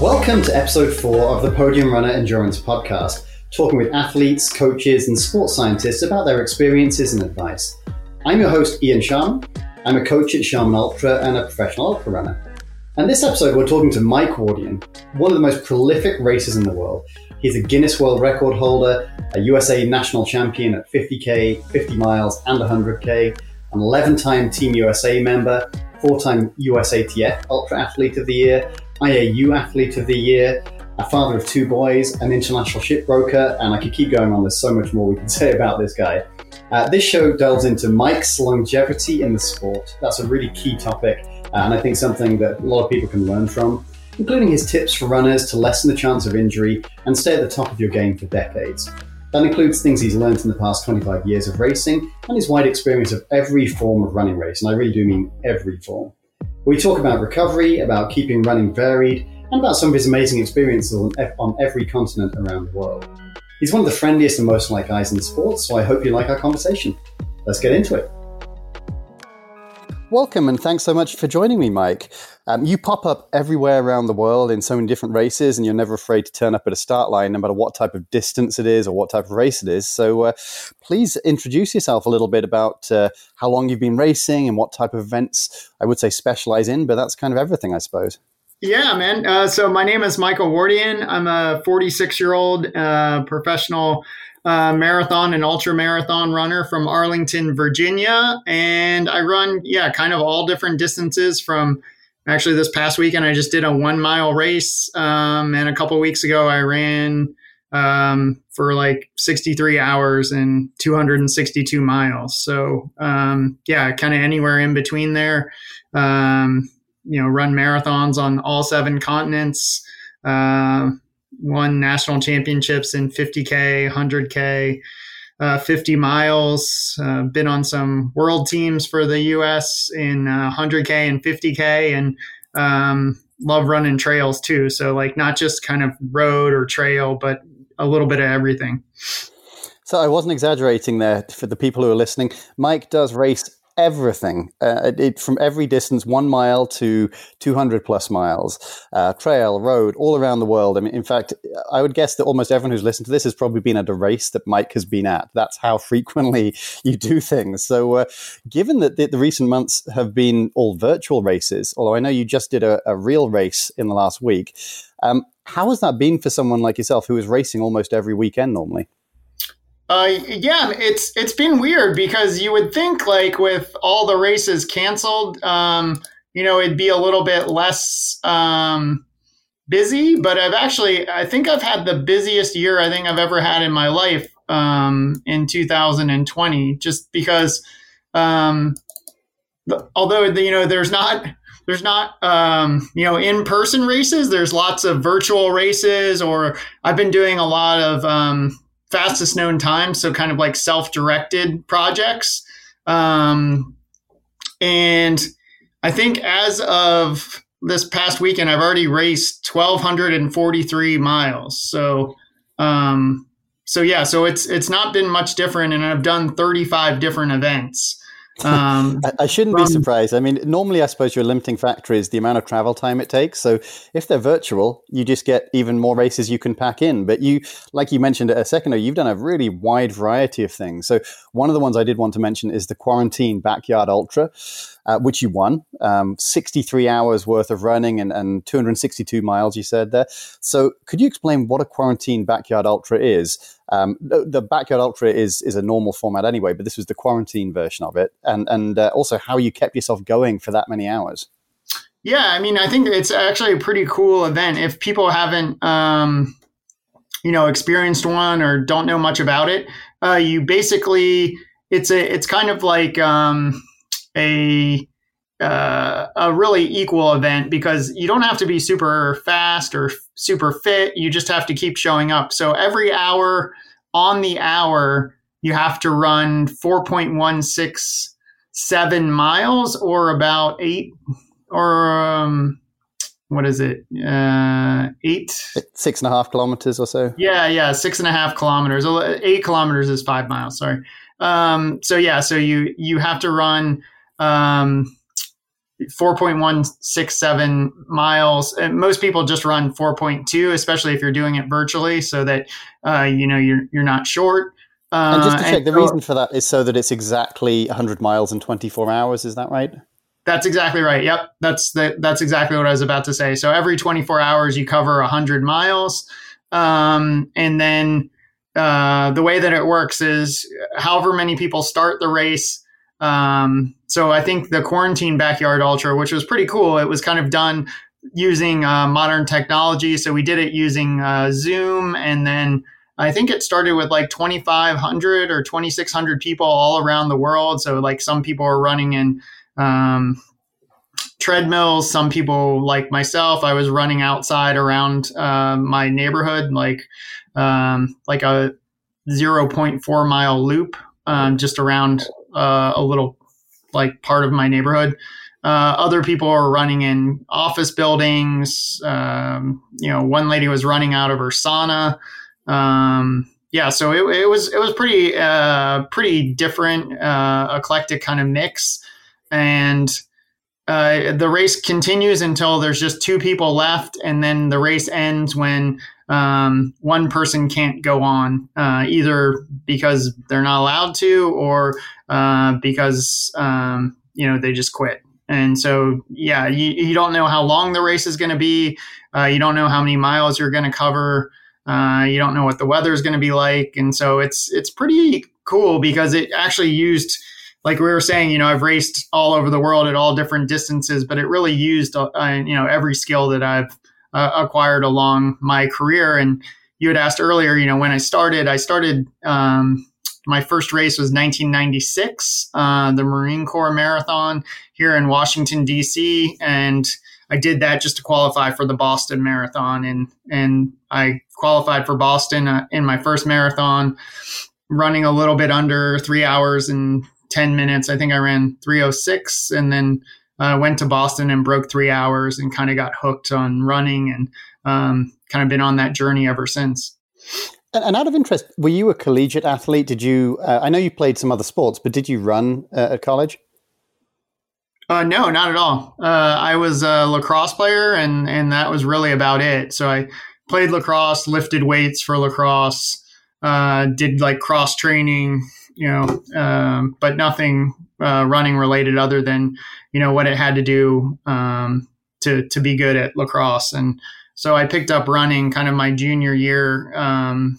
Welcome to episode four of the Podium Runner Endurance Podcast, talking with athletes, coaches, and sports scientists about their experiences and advice. I'm your host, Ian Sharman. I'm a coach at Sharman Ultra and a professional ultra runner. And this episode, we're talking to Mike Wardian, one of the most prolific racers in the world. He's a Guinness World Record holder, a USA national champion at 50K, 50 miles, and 100K, an 11 time Team USA member, four time USATF Ultra Athlete of the Year, IAU Athlete of the Year, a father of two boys, an international shipbroker, and I could keep going on. There's so much more we can say about this guy. Uh, this show delves into Mike's longevity in the sport. That's a really key topic, uh, and I think something that a lot of people can learn from, including his tips for runners to lessen the chance of injury and stay at the top of your game for decades. That includes things he's learned in the past 25 years of racing and his wide experience of every form of running race, and I really do mean every form. We talk about recovery, about keeping running varied, and about some of his amazing experiences on, on every continent around the world. He's one of the friendliest and most like guys in sports, so I hope you like our conversation. Let's get into it. Welcome and thanks so much for joining me, Mike. Um, you pop up everywhere around the world in so many different races, and you're never afraid to turn up at a start line, no matter what type of distance it is or what type of race it is. So, uh, please introduce yourself a little bit about uh, how long you've been racing and what type of events I would say specialize in, but that's kind of everything, I suppose. Yeah, man. Uh, so my name is Michael Wardian. I'm a 46 year old uh, professional uh, marathon and ultra marathon runner from Arlington, Virginia. And I run, yeah, kind of all different distances from actually this past weekend, I just did a one mile race. Um, and a couple weeks ago, I ran um, for like 63 hours and 262 miles. So, um, yeah, kind of anywhere in between there. Um, you know, run marathons on all seven continents. Uh, won national championships in 50K, 100K, uh, 50 miles. Uh, been on some world teams for the U.S. in 100K uh, and 50K, and um, love running trails too. So, like, not just kind of road or trail, but a little bit of everything. So I wasn't exaggerating there for the people who are listening. Mike does race everything uh, it, from every distance one mile to 200 plus miles. Uh, trail road all around the world. I mean in fact i would guess that almost everyone who's listened to this has probably been at a race that mike has been at. That's how frequently you do things. So uh, given that the, the, recent months have been all virtual races although i know you just did a, a real race in the last week um, how has that been for someone like yourself who is racing almost every weekend normally uh, yeah, it's it's been weird because you would think like with all the races canceled, um, you know, it'd be a little bit less um, busy. But I've actually, I think I've had the busiest year I think I've ever had in my life um, in 2020, just because, um, the, although you know, there's not there's not um, you know in person races. There's lots of virtual races, or I've been doing a lot of um, fastest known time. So kind of like self-directed projects. Um, and I think as of this past weekend, I've already raced 1,243 miles. So, um, so yeah, so it's it's not been much different, and I've done 35 different events. Um, I, I, shouldn't from, be surprised. I mean, normally, I suppose your limiting factor is the amount of travel time it takes. So if they're virtual, you just get even more races you can pack in. But you, like you mentioned a second ago, you've done a really wide variety of things. So one of the ones I did want to mention is the Quarantine Backyard Ultra uh, which you won. Um, 63 hours worth of running and, and 262 miles, you said there. So, could you explain what a quarantine backyard ultra is? Um, the, the, backyard ultra is is a normal format anyway, but this was the quarantine version of it, and and uh, also how you kept yourself going for that many hours. Yeah, I mean, I think it's actually a pretty cool event. If people haven't, um, you know, experienced one or don't know much about it, uh, you basically it's a it's kind of like um, a uh, a really equal event because you don't have to be super fast or super fit. You just have to keep showing up. So every hour on the hour, you have to run 4.167 miles or about eight or um, what is it? Uh, eight, six and a half kilometers or so. Yeah, yeah, six and a half kilometers. Eight kilometers is five miles. Sorry. Um, so yeah, so you you have to run um, 4.167 miles. And most people just run 4.2, especially if you're doing it virtually, so that uh, you know you're you're not short. Uh, and just to check, the reason for that is so that it's exactly 100 miles in 24 hours. Is that right? That's exactly right. Yep, that's the, that's exactly what I was about to say. So every 24 hours, you cover 100 miles, um, and then uh, the way that it works is, however many people start the race. Um, so I think the quarantine backyard ultra, which was pretty cool, it was kind of done using uh, modern technology. So we did it using uh, Zoom, and then I think it started with like 2,500 or 2,600 people all around the world. So like some people are running in um, treadmills. Some people, like myself, I was running outside around uh, my neighborhood, like um, like a 0.4 mile loop, um, just around uh, a little like part of my neighborhood. Uh, other people are running in office buildings. Um, you know, one lady was running out of her sauna. Um, yeah, so it, it, was it was pretty uh, pretty different, uh, eclectic kind of mix and uh, the race continues until there's just two people left, and then the race ends when um, one person can't go on, uh, either because they're not allowed to or uh, because um, you know they just quit. And so, yeah, you, you don't know how long the race is going to be. Uh, you don't know how many miles you're going to cover. Uh, you don't know what the weather is going to be like, and so it's it's pretty cool because it actually used like we were saying, you know, I've raced all over the world at all different distances, but it really used, uh, you know, every skill that I've uh, acquired along my career. And you had asked earlier, you know, when I started, I started, um, my first race was 1996, uh, the Marine Corps Marathon here in Washington, D.C. And I did that just to qualify for the Boston Marathon. And, and I qualified for Boston uh, in my first marathon, running a little bit under three hours and 10 minutes. I think I ran 306 and then uh, went to Boston and broke three hours and kind of got hooked on running and um, kind of been on that journey ever since. And out of interest, were you a collegiate athlete? Did you? Uh, I know you played some other sports, but did you run uh, at college? Uh, no, not at all. Uh, I was a lacrosse player, and and that was really about it. So I played lacrosse, lifted weights for lacrosse, uh, did like cross training, you know, um, but nothing uh, running related other than you know what it had to do um, to to be good at lacrosse. And so I picked up running kind of my junior year um,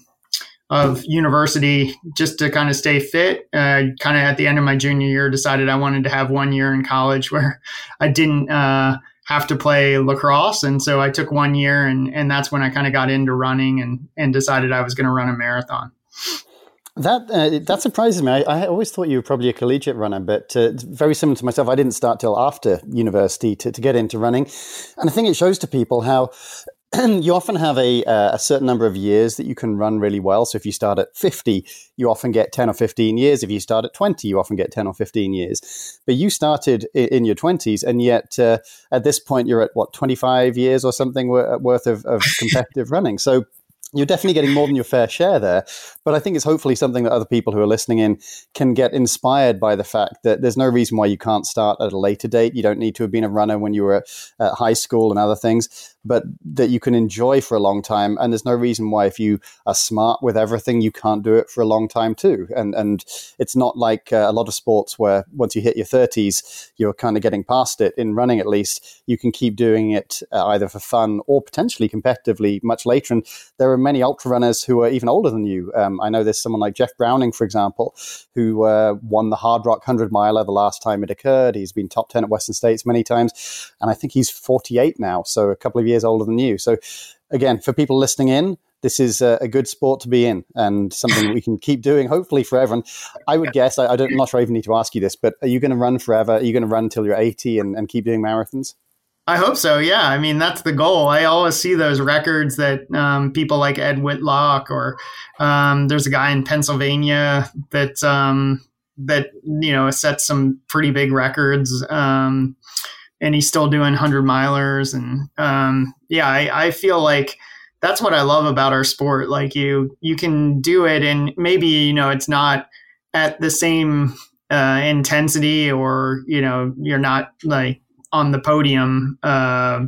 of university just to kind of stay fit. Uh, kind of at the end of my junior year, decided I wanted to have one year in college where I didn't. Uh, have to play lacrosse and so i took one year and, and that's when i kind of got into running and, and decided i was going to run a marathon that uh, that surprises me. I, I, always thought you were probably a collegiate runner, but uh, very similar to myself. I didn't start till after university to, to get into running, and I think it shows to people how you often have a, uh, a certain number of years that you can run really well. So if you start at 50, you often get 10 or 15 years. If you start at 20, you often get 10 or 15 years. But you started in, in your 20s, and yet uh, at this point, you're at what, 25 years or something worth of, of competitive running. So you're definitely getting more than your fair share there. But I think it's hopefully something that other people who are listening in can get inspired by the fact that there's no reason why you can't start at a later date. You don't need to have been a runner when you were at high school and other things but that you can enjoy for a long time. And there's no reason why, if you are smart with everything, you can't do it for a long time too. And and it's not like uh, a lot of sports where once you hit your 30s, you're kind of getting past it. In running, at least, you can keep doing it uh, either for fun or potentially competitively much later. And there are many ultra runners who are even older than you. Um, I know there's someone like Jeff Browning, for example, who uh, won the Hardrock 100 miler the last time it occurred. He's been top 10 at Western States many times. And I think he's 48 now. So a couple of years older than you. So, again, for people listening in, this is a, good sport to be in and something we can keep doing hopefully forever. And I would guess, I, don't, I'm not sure I even need to ask you this, but are you going to run forever? Are you going to run until you're 80 and, and keep doing marathons? I hope so. Yeah. I mean, that's the goal. I always see those records that um, people like Ed Whitlock or um, there's a guy in Pennsylvania that, um, that, you know, set some pretty big records. Um, and he's still doing 100 milers. And um, yeah, I, I feel like that's what I love about our sport. Like you, you can do it, and maybe you know it's not at the same uh, intensity or you know you're not like on the podium uh,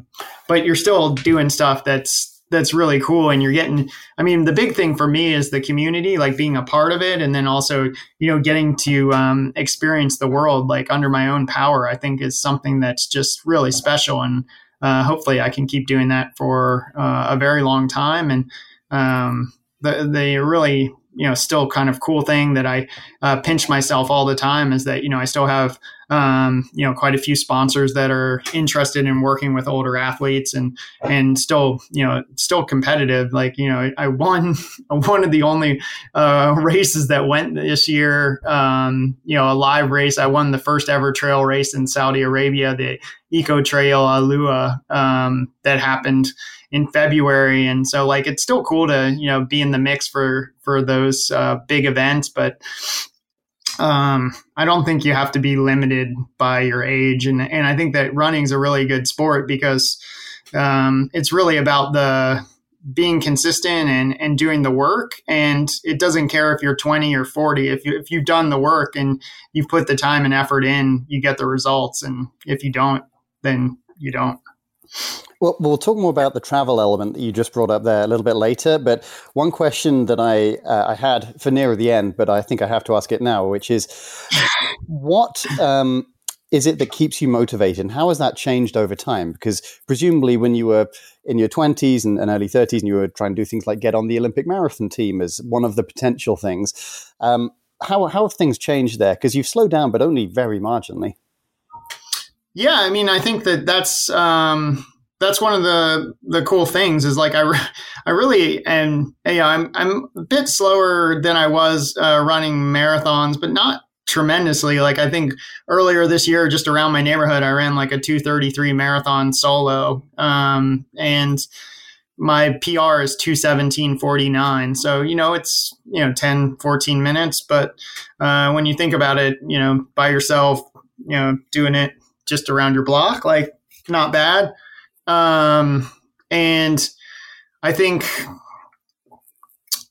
but you're still doing stuff that's that's really cool and you're getting i mean the big thing for me is the community like being a part of it and then also you know getting to um, experience the world like under my own power i think is something that's just really special and uh, hopefully i can keep doing that for uh, a very long time and um, the, the really you know still kind of cool thing that I uh, pinch myself all the time is that you know I still have um, you know quite a few sponsors that are interested in working with older athletes and and still you know still competitive. Like you know I won one of the only uh, races that went this year. Um, you know a live race I won the first ever trail race in Saudi Arabia the Eco Trail AlUla um, that happened in February, and so like it's still cool to you know be in the mix for for those uh, big events, but um, I don't think you have to be limited by your age, and and I think that running is a really good sport because um, it's really about the being consistent and, and doing the work and it doesn't care if you're 20 or 40 if you if you've done the work and you've put the time and effort in you get the results and if you don't then you don't well, we'll talk more about the travel element that you just brought up there a little bit later. But one question that I uh, I had for nearer the end, but I think I have to ask it now, which is, what um, is it that keeps you motivated, and how has that changed over time? Because presumably, when you were in your twenties and, and, early thirties, and you were trying to do things like get on the Olympic marathon team as one of the potential things, um, how how have things changed there? Because you've slowed down, but only very marginally. Yeah, I mean, I think that that's um, that's one of the the cool things is like I, re- I really and know, I'm I'm a bit slower than I was uh, running marathons, but not tremendously. Like I think earlier this year, just around my neighborhood, I ran like a 233 marathon solo, um, and my PR is 217.49. So, you know, it's, you know, 10, 14 minutes. But uh, when you think about it, you know, by yourself, you know, doing it just around your block, like not bad. Um, and I think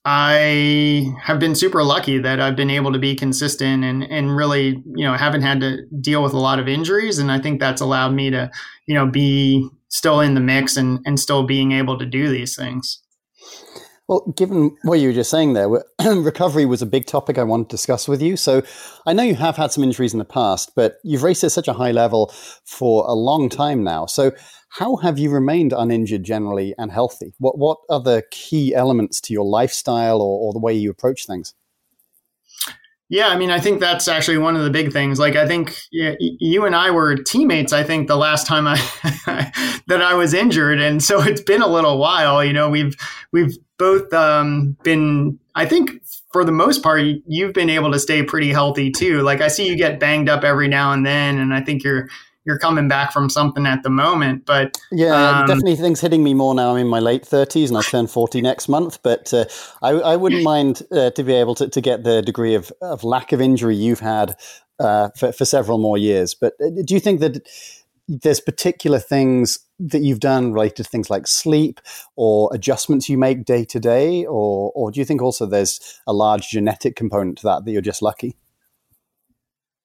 I have been super lucky that I've been able to be consistent and, and really, you know, haven't had to deal with a lot of injuries. And I think that's allowed me to, you know, be still in the mix and, and still being able to do these things. Well, given what you were just saying there, recovery was a big topic I wanted to discuss with you. So I know you have had some injuries in the past, but you've raced at such a high level for a long time now. So how have you remained uninjured generally and healthy? What what are the key elements to your lifestyle or, or the way you approach things? Yeah, I mean, I think that's actually one of the big things. Like, I think yeah, you and I were teammates. I think the last time I that I was injured, and so it's been a little while. You know, we've we've both um, been. I think for the most part, you've been able to stay pretty healthy too. Like, I see you get banged up every now and then, and I think you're you're coming back from something at the moment. But yeah, um, definitely things hitting me more now. I'm in my late 30s and I turn 40 next month. But uh, I, I, wouldn't mind uh, to be able to, to get the degree of, of lack of injury you've had uh, for, for several more years. But uh, do you think that there's particular things that you've done related to things like sleep or adjustments you make day to day, or or do you think also there's a large genetic component to that that you're just lucky?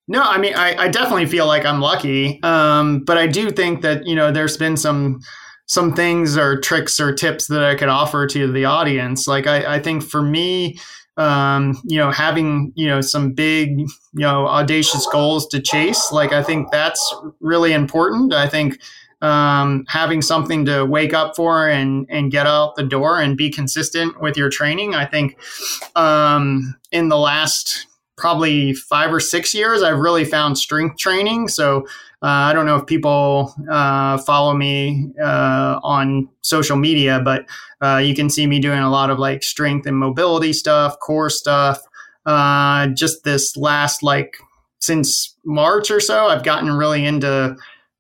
No, I mean, I, I definitely feel like I'm lucky, um, but I do think that you know there's been some some things or tricks or tips that I could offer to the audience. Like I, I think for me, um, you know, having you know some big you know audacious goals to chase, like I think that's really important. I think um, having something to wake up for and and get out the door and be consistent with your training. I think um, in the last probably five or six years, I've really found strength training. So uh, I don't know if people uh, follow me uh, on social media, but uh, you can see me doing a lot of like strength and mobility stuff, core stuff. Uh, just this last like since March or so, I've gotten really into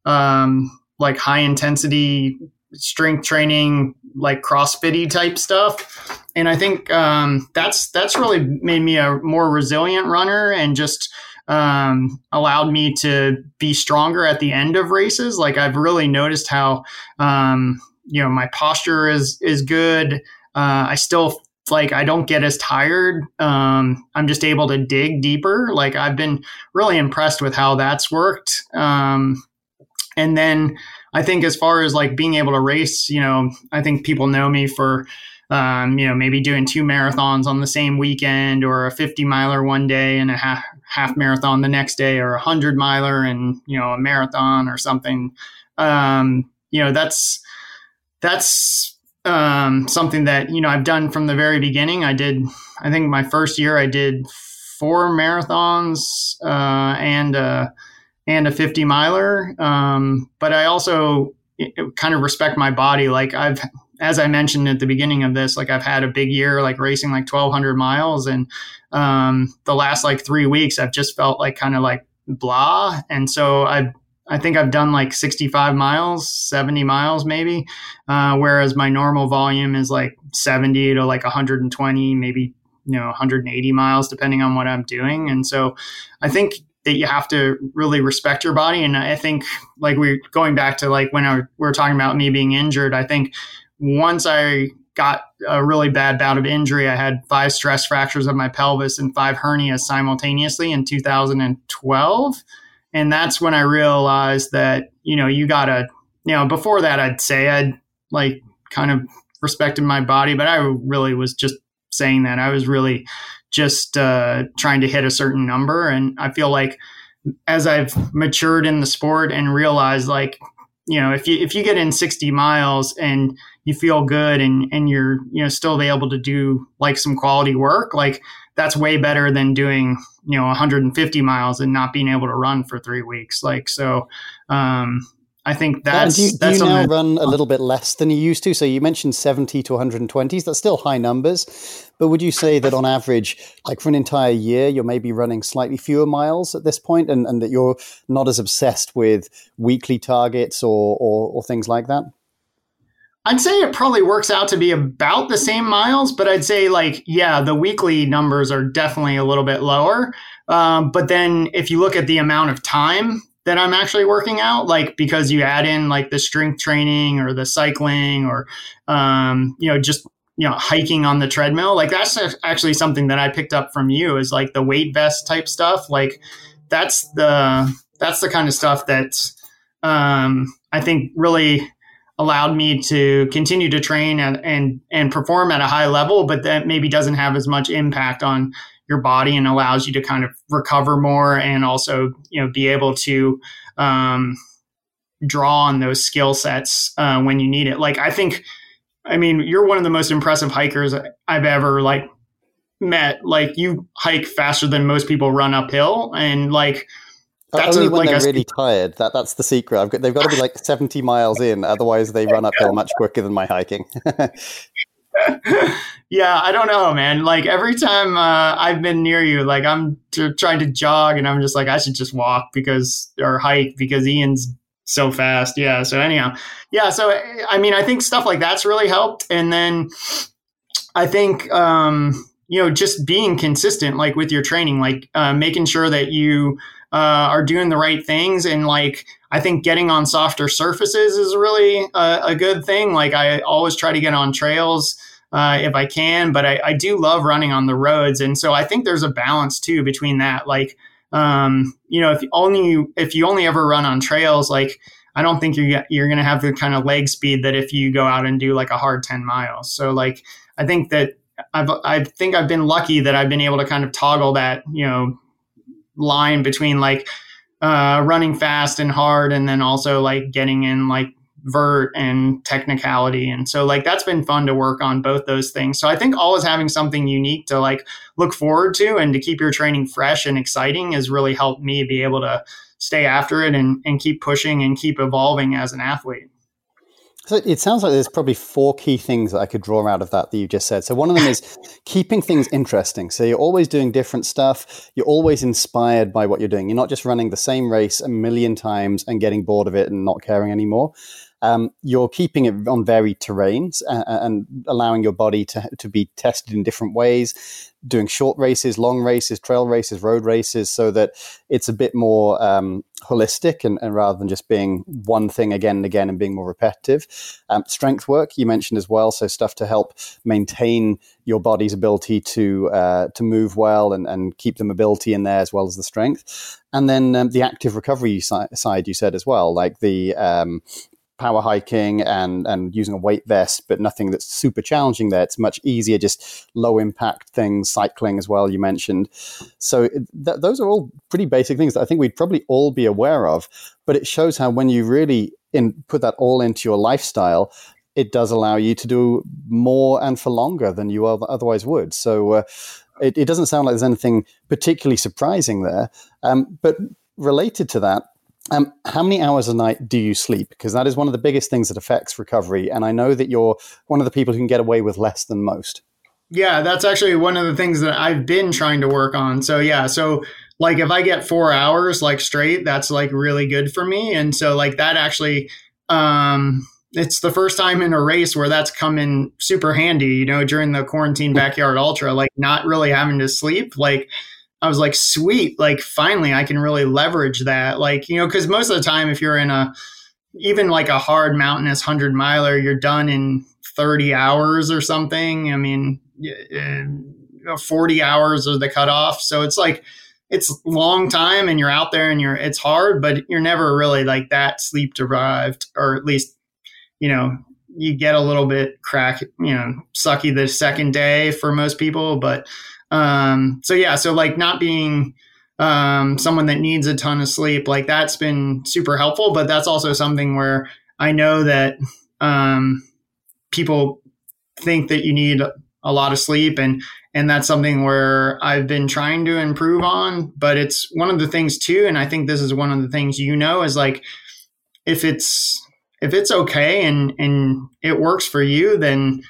um, like high intensity strength training, like CrossFitty type stuff. And I think um, that's that's really made me a more resilient runner and just um, allowed me to be stronger at the end of races. Like I've really noticed how um, you know my posture is is good. Uh, I still like I don't get as tired. Um, I'm just able to dig deeper. Like I've been really impressed with how that's worked. Um, and then I think as far as like being able to race, you know, I think people know me for um, you know, maybe doing two marathons on the same weekend or a 50 miler one day and a half, half marathon the next day or a 100 miler and, you know, a marathon or something. Um, you know, that's, that's um, something that, you know, I've done from the very beginning. I did, I think my first year I did four marathons uh, and, a, and a 50 miler. Um, but I also kind of respect my body. Like I've as I mentioned at the beginning of this, like I've had a big year, like racing like 1200 miles. And um, the last like three weeks, I've just felt like kind of like blah. And so I, I think I've done like 65 miles, 70 miles maybe. Uh, whereas my normal volume is like 70 to like 120, maybe, you know, 180 miles, depending on what I'm doing. And so I think that you have to really respect your body. And I think like we're going back to like when I, we were talking about me being injured, I think once I got a really bad bout of injury, I had five stress fractures of my pelvis and five hernias simultaneously in 2012. And that's when I realized that, you know, you got to, you know, before that, I'd say I'd like kind of respected my body, but I really was just saying that. I was really just uh, trying to hit a certain number. And I feel like as I've matured in the sport and realized like, you know, if you if you get in 60 miles and you feel good and and you're you know still able to do like some quality work like that's way better than doing you know 150 miles and not being able to run for three weeks like so um I think that's. Yeah, do you, do you now run a little bit less than you used to? So you mentioned 70 to 120s. That's still high numbers. But would you say that on average, like for an entire year, you're maybe running slightly fewer miles at this point and, and that you're not as obsessed with weekly targets or, or, or things like that? I'd say it probably works out to be about the same miles, but I'd say like yeah, the weekly numbers are definitely a little bit lower. Um, but then if you look at the amount of time that I'm actually working out, like because you add in like the strength training or the cycling or um, you know just you know hiking on the treadmill, like that's actually something that I picked up from you is like the weight vest type stuff. Like that's the that's the kind of stuff that um, I think really allowed me to continue to train and, and and perform at a high level, but that maybe doesn't have as much impact on your body and allows you to kind of recover more and also you know be able to um, draw on those skill sets uh, when you need it. Like I think, I mean, you're one of the most impressive hikers I've ever like met. Like you hike faster than most people run uphill, and like that's when they're really tired. That that's the secret. Got, they've got to be like seventy miles in, otherwise they run uphill much quicker than my hiking. yeah, I don't know, man. Like every time uh, I've been near you, like I'm t- trying to jog, and I'm just like I should just walk because or hike because Ian's so fast. Yeah. So anyhow, yeah. So I mean, I think stuff like that's really helped, and then I think um, you know just being consistent, like with your training, like uh, making sure that you uh, are doing the right things and like I think getting on softer surfaces is really a, a good thing. Like I always try to get on trails uh, if I can, but I, I, do love running on the roads, and so I think there's a balance too between that. Like, um, you know, if only if you only ever run on trails, like I don't think you're you're going to have the kind of leg speed that if you go out and do like a hard ten miles. So like I think that I've I think I've been lucky that I've been able to kind of toggle that you know line between like uh, running fast and hard, and then also like getting in like vert and technicality. And so like that's been fun to work on both those things. So I think always having something unique to like look forward to and to keep your training fresh and exciting has really helped me be able to stay after it and, and keep pushing and keep evolving as an athlete. So it sounds like there's probably four key things that I could draw out of that that you just said. So one of them is keeping things interesting. So you're always doing different stuff. You're always inspired by what you're doing. You're not just running the same race a million times and getting bored of it and not caring anymore. Um, you're keeping it on varied terrains and, and allowing your body to, to be tested in different ways, doing short races, long races, trail races, road races, so that it's a bit more um, holistic and, and, rather than just being one thing again and again and being more repetitive. Um, strength work you mentioned as well, so stuff to help maintain your body's ability to uh, to move well and, and keep the mobility in there as well as the strength. And then um, the active recovery si- side you said as well, like the um, power hiking and and using a weight vest, but nothing that's super challenging there. It's much easier, just low impact things, cycling as well. You mentioned, so th- those are all pretty basic things that I think we'd probably all be aware of. But it shows how when you really in, put that all into your lifestyle, it does allow you to do more and for longer than you otherwise would. So. Uh, it, it, doesn't sound like there's anything particularly surprising there. Um, but related to that, um, how many hours a night do you sleep? Because that is one of the biggest things that affects recovery. And I know that you're one of the people who can get away with less than most. Yeah, that's actually one of the things that I've been trying to work on. So, yeah, so like if I get four hours like straight, that's like really good for me. And so, like, that actually, um, it's the first time in a race where that's come in super handy, you know, during the quarantine backyard ultra, like not really having to sleep. Like, I was like, sweet, like finally I can really leverage that. Like, you know, because most of the time, if you're in a, even like a hard mountainous 100 miler, you're done in 30 hours or something. I mean, uh, 40 hours are the cutoff. So it's like, it's long time and you're out there and you're, it's hard, but you're never really like that sleep deprived, or at least, you know, you get a little bit crack, you know, sucky the second day for most people, but um, so yeah, so like not being um, someone that needs a ton of sleep, like that's been super helpful. But that's also something where I know that um, people think that you need a lot of sleep, and and that's something where I've been trying to improve on. But it's one of the things too, and I think this is one of the things you know is like if it's if it's okay and and it works for you, then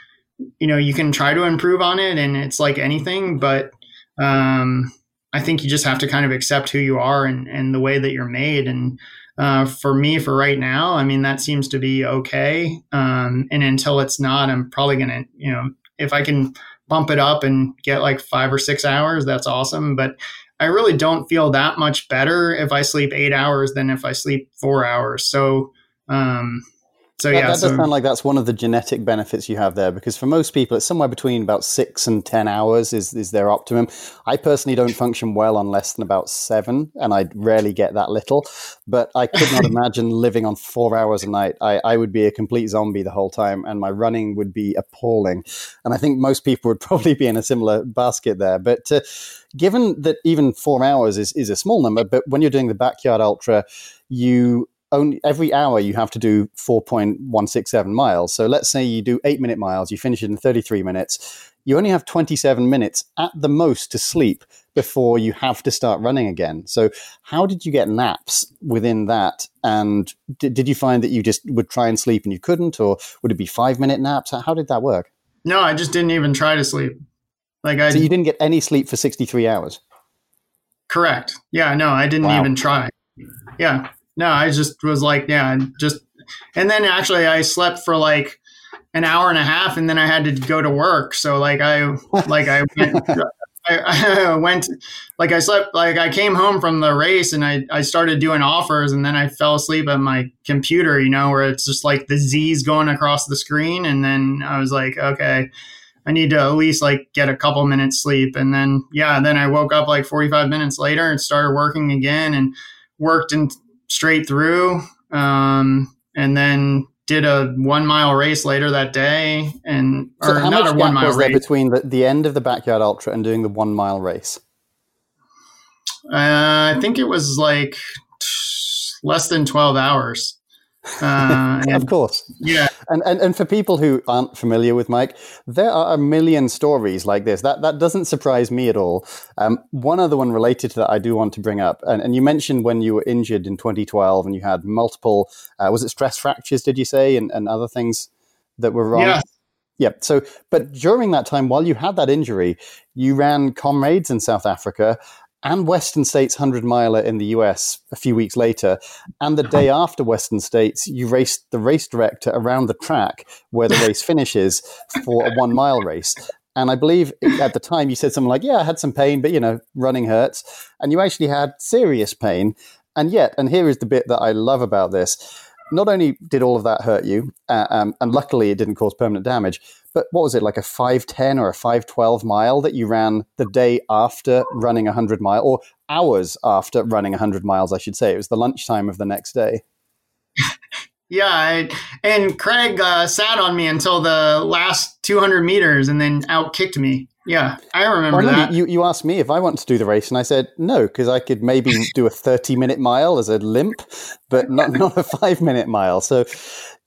you know you can try to improve on it and it's like anything but um, i think you just have to kind of accept who you are and, and the way that you're made. And uh, for me for right now i mean that seems to be okay. Um, and until it's not i'm probably gonna you know if i can bump it up and get like five or six hours that's awesome. But i really don't feel that much better if i sleep eight hours than if i sleep four hours. So um, so that, yeah, that so, does sound like that's one of the genetic benefits you have there, because for most people, it's somewhere between about six and ten hours is is their optimum. I personally don't function well on less than about seven, and I rarely get that little. But I could not imagine living on four hours a night. I, I would be a complete zombie the whole time, and my running would be appalling. And I think most people would probably be in a similar basket there. But uh, given that even four hours is is a small number, but when you're doing the backyard ultra, you only every hour you have to do 4.167 miles. So let's say you do eight minute miles, you finish it in 33 minutes. You only have 27 minutes at the most to sleep before you have to start running again. So, how did you get naps within that? And did, did you find that you just would try and sleep and you couldn't, or would it be five minute naps? How did that work? No, I just didn't even try to sleep. Like I, so you didn't get any sleep for 63 hours. Correct. Yeah, no, I didn't wow. even try. Yeah no, I just was like, yeah, just, and then actually I slept for like an hour and a half, and then I had to go to work. So like I, like I went, I, I, went, like I slept, like I came home from the race, and I I started doing offers, and then I fell asleep at my computer, you know, where it's just like the Z's going across the screen, and then I was like, okay. I need to at least like get a couple minutes sleep. And then, yeah, then I woke up like 45 minutes later and started working again and worked in, straight through, um, and then did a one mile race later that day, and so or not a one mile race between the, the end of the backyard ultra and doing the one mile race. Uh, I think it was like less than twelve hours. Uh, of course. Yeah. And, and and for people who aren't familiar with Mike, there are a million stories like this. That that doesn't surprise me at all. Um, one other one related to that I do want to bring up, and, and you mentioned when you were injured in 2012 and you had multiple, uh, was it stress fractures? Did you say and, and other things that were wrong? Yeah. Yeah. So, but during that time, while you had that injury, you ran comrades in South Africa and Western States 100 miler in the US a few weeks later. And the day after Western States, you raced the race director around the track where the race finishes for a one mile race. And I believe at the time you said something like, Yeah, I had some pain, but you know, running hurts. And you actually had serious pain. And yet, and here is the bit that I love about this not only did all of that hurt you, uh, um, and luckily it didn't cause permanent damage, but what was it like a 510 or a 512 mile that you ran the day after running 100 mile or hours after running 100 miles i should say. It was the lunchtime of the next day. Yeah I, and craig uh, sat on me until the last 200 meters and then out kicked me yeah, I remember well, that. You, you asked me if I wanted to do the race, and I said no because I could maybe do a thirty-minute mile as a limp, but not not a five-minute mile. So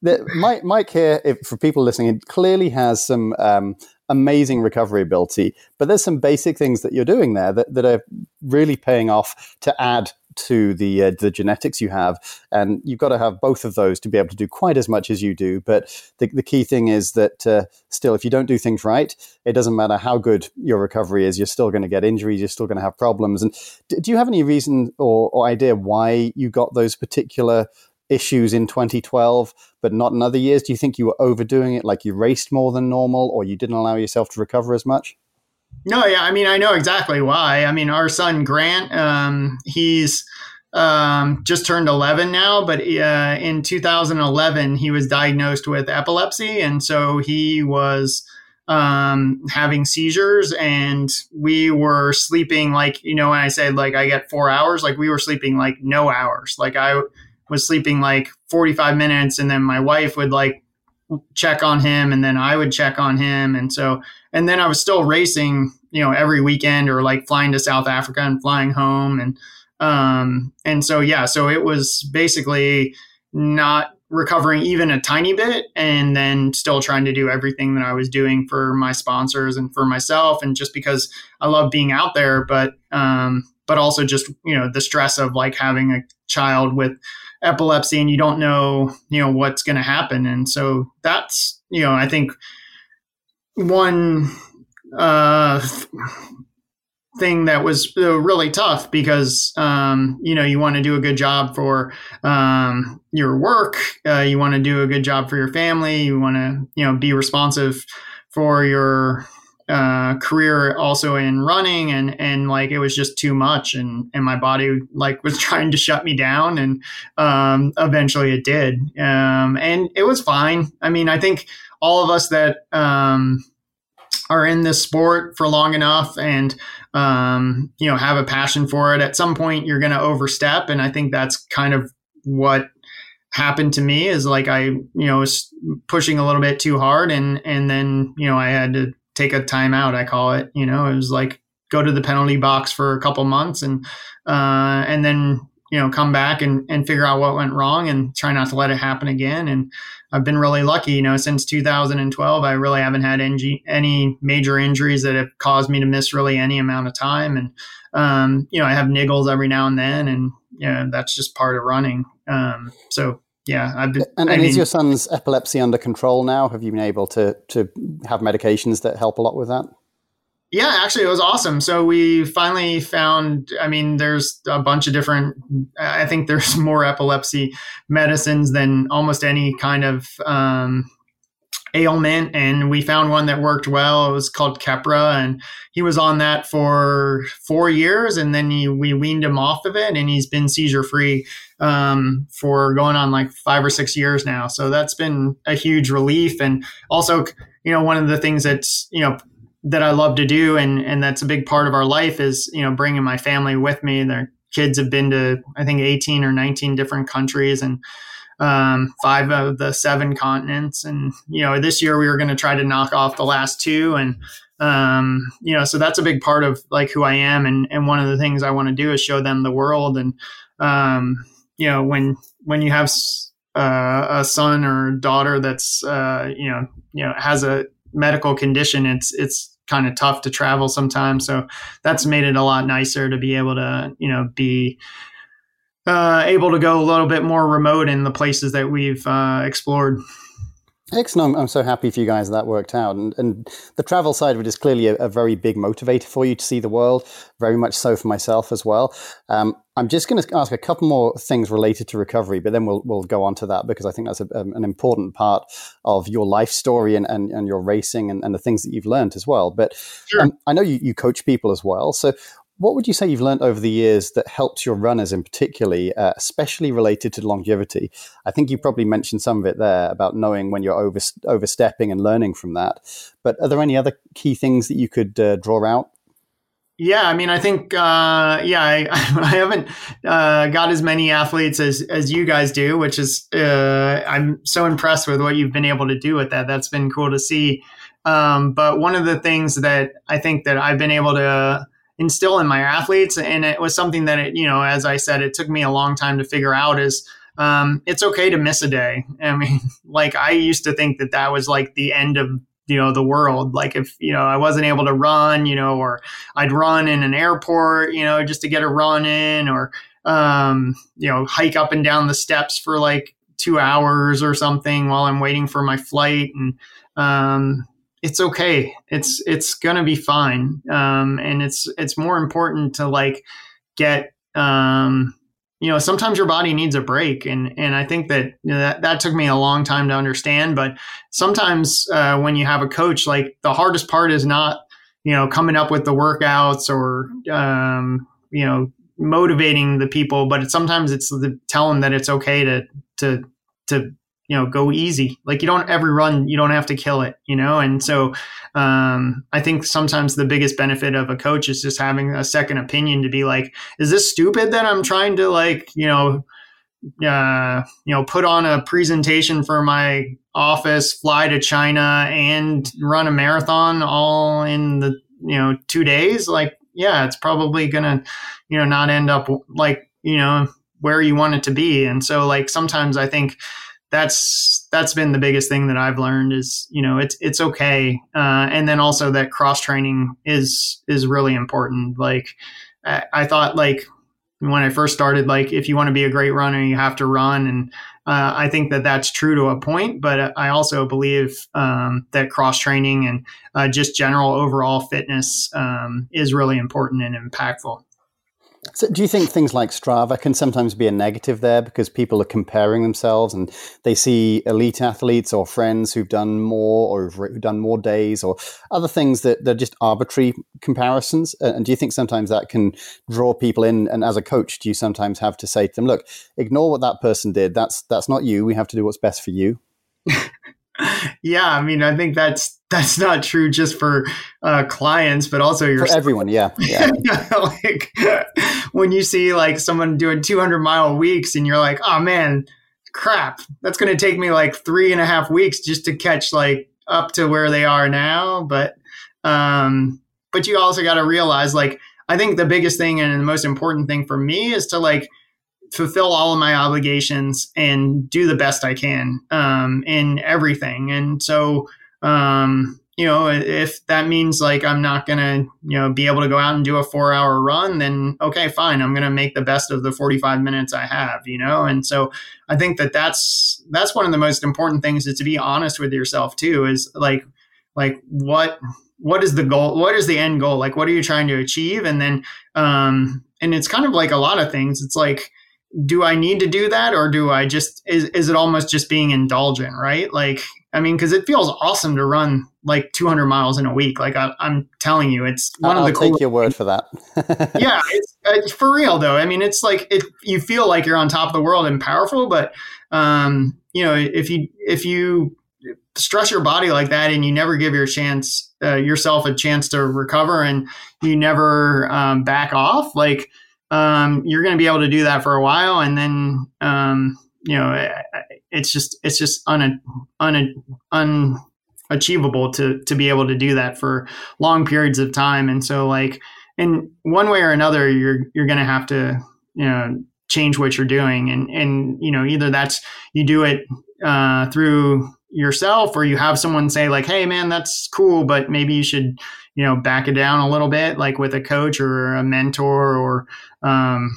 the, Mike, Mike here, if, for people listening, clearly has some um, amazing recovery ability, but there's some basic things that you're doing there that, that are really paying off to add to the uh, the genetics you have, and you've got to have both of those to be able to do quite as much as you do. But the, the key thing is that uh, still, if you don't do things right, it doesn't matter how good your recovery is, you're still going to get injuries, you're still going to have problems. And do, you have any reason or, or idea why you got those particular issues in 2012, but not in other years? Do you think you were overdoing it, like you raced more than normal, or you didn't allow yourself to recover as much? No, yeah, I mean, I know exactly why. I mean, our son Grant, um, he's um, just turned 11 now, but uh, in 2011 he was diagnosed with epilepsy, and so he was um, having seizures, and we were sleeping like you know when I said like I get four hours, like we were sleeping like no hours, like I was sleeping like 45 minutes and then my wife would like check on him and then I would check on him and so and then I was still racing you know every weekend or like flying to South Africa and flying home and um and so yeah so it was basically not recovering even a tiny bit and then still trying to do everything that I was doing for my sponsors and for myself and just because I love being out there but um but also just you know the stress of like having a child with epilepsy and you don't know you know what's going to happen. And so that's you know i think one uh, thing that was uh, really tough because um, you know you want to do a good job for um, your work uh, you want to do a good job for your family you want to you know be responsive for your uh, career also in running and and like it was just too much and and my body like was trying to shut me down and um, eventually it did. Um, and it was fine. I mean i think all of us that um, are in this sport for long enough and um, you know have a passion for it at some point you're going to overstep and i think that's kind of what happened to me is like i you know was pushing a little bit too hard and and then you know i had to take a timeout. I call it. You know, it was like go to the penalty box for a couple months and uh, and then you know come back and, and figure out what went wrong and try not to let it happen again. And I've been really lucky. You know, since 2012, I really haven't had any, any major injuries that have caused me to miss really any amount of time. And um, you know, I have niggles every now and then, and you know, that's just part of running. Um, so yeah, I've been, and, and mean, is your son's epilepsy under control now? Have you been able to to have medications that help a lot with that? Yeah, actually, it was awesome. So we finally found. I mean, there's a bunch of different. I think there's more epilepsy medicines than almost any kind of um, ailment and we found one that worked well it was called Keppra and he was on that for four years and then he, we weaned him off of it and he's been seizure free um, for going on like five or six years now so that's been a huge relief and also you know one of the things that's you know that I love to do and and that's a big part of our life is you know bringing my family with me their kids have been to I think 18 or 19 different countries and um, five of the seven continents. And, you know, this year we were going to try to knock off the last two. And, um, you know, so that's a big part of like who I am. And, and one of the things I want to do is show them the world. And, um, you know, when, when you have uh, a son or daughter that's, uh, you know, you know, has a medical condition, it's, it's, kind of tough to travel sometimes so that's made it a lot nicer to be able to you know be uh, able to go a little bit more remote in the places that we've uh, explored. Excellent. I'm so happy for you guys that worked out. And, and the travel side of it is clearly a, a, very big motivator for you to see the world, very much so for myself as well. Um, I'm just going to ask a couple more things related to recovery, but then we'll, we'll go on to that because I think that's a, um, an important part of your life story and, and, and your racing and, and the things that you've learned as well. But sure. um, I know you, you coach people as well. So what would you say you've learned over the years that helps your runners in particularly, uh, especially related to longevity? I think you probably mentioned some of it there about knowing when you're over, overstepping and learning from that. But are there any other key things that you could uh, draw out? Yeah, I mean, I think, uh, yeah, I, I haven't uh, got as many athletes as as you guys do, which is uh, I'm so impressed with what you've been able to do with that. That's been cool to see. Um, but one of the things that I think that I've been able to instill in my athletes. And it was something that, it, you know, as I said, it took me a long time to figure out is um, it's okay to miss a day. I mean, like I used to think that that was like the end of you know the world like if you know i wasn't able to run you know or i'd run in an airport you know just to get a run in or um, you know hike up and down the steps for like two hours or something while i'm waiting for my flight and um, it's okay. It's it's gonna be fine. Um, and it's it's more important to like get um, you know sometimes your body needs a break and and I think that you know, that that took me a long time to understand. But sometimes uh, when you have a coach, like the hardest part is not you know coming up with the workouts or um, you know motivating the people, but it's, sometimes it's the, tell them that it's okay to to to you know go easy. Like you don't every run you don't have to kill it you know? And so um, i think sometimes the biggest benefit of a coach is just having a second opinion to be like is this stupid that i'm trying to like you know uh, you know put on a presentation for my office fly to china and run a marathon all in the you know two days? Like yeah it's probably gonna you know not end up like you know where you want it to be. And so like sometimes i think that's that's been the biggest thing that I've learned is you know it's it's okay, uh, and then also that cross training is is really important. Like I, I, thought, like when I first started, like if you want to be a great runner, you have to run, and uh, I think that that's true to a point. But I also believe um, that cross training and uh, just general overall fitness um, is really important and impactful. So do you think things like Strava can sometimes be a negative there because people are comparing themselves and they see elite athletes or friends who've done more or who've done more days or other things that they're just arbitrary comparisons? And do you think sometimes that can draw people in? And as a coach, do you sometimes have to say to them, "Look, ignore what that person did. That's that's not you. We have to do what's best for you." yeah, I mean, I think that's that's not true just for uh, clients, but also your for everyone. Yeah, yeah. like when you see like someone doing 200 mile weeks, and you're like, oh man, crap, that's going to take me like three and a half weeks just to catch like up to where they are now. But um, but you also got to realize like I think the biggest thing and the most important thing for me is to like fulfill all of my obligations and do the best I can um, in everything. And so, um, you know, if that means like I'm not gonna, you know, be able to go out and do a four hour run, then okay, fine. I'm gonna make the best of the 45 minutes I have, you know. And so I think that that's that's one of the most important things is to be honest with yourself too. Is like like what what is the goal? What is the end goal? Like what are you trying to achieve? And then um, and it's kind of like a lot of things. It's like do I need to do that or do I just is is it almost just being indulgent, right? Like I mean, because it feels awesome to run like 200 miles in a week. Like I, am telling you, it's one I'll of the. Cool I'll take your word for that. yeah, it's, it's, for real though. I mean, it's like it, you feel like you're on top of the world and powerful, but um, you know, if you if you stress your body like that and you never give your chance uh, yourself a chance to recover and you never um, back off, like um, you're going to be able to do that for a while, and then um, you know it's just it's just un, un, unachievable to to be able to do that for long periods of time. And so like in one way or another, you're you're going to have to you know change what you're doing, and and you know either that's you do it uh, through yourself or you have someone say like hey man that's cool but maybe you should you know back it down a little bit like with a coach or a mentor or um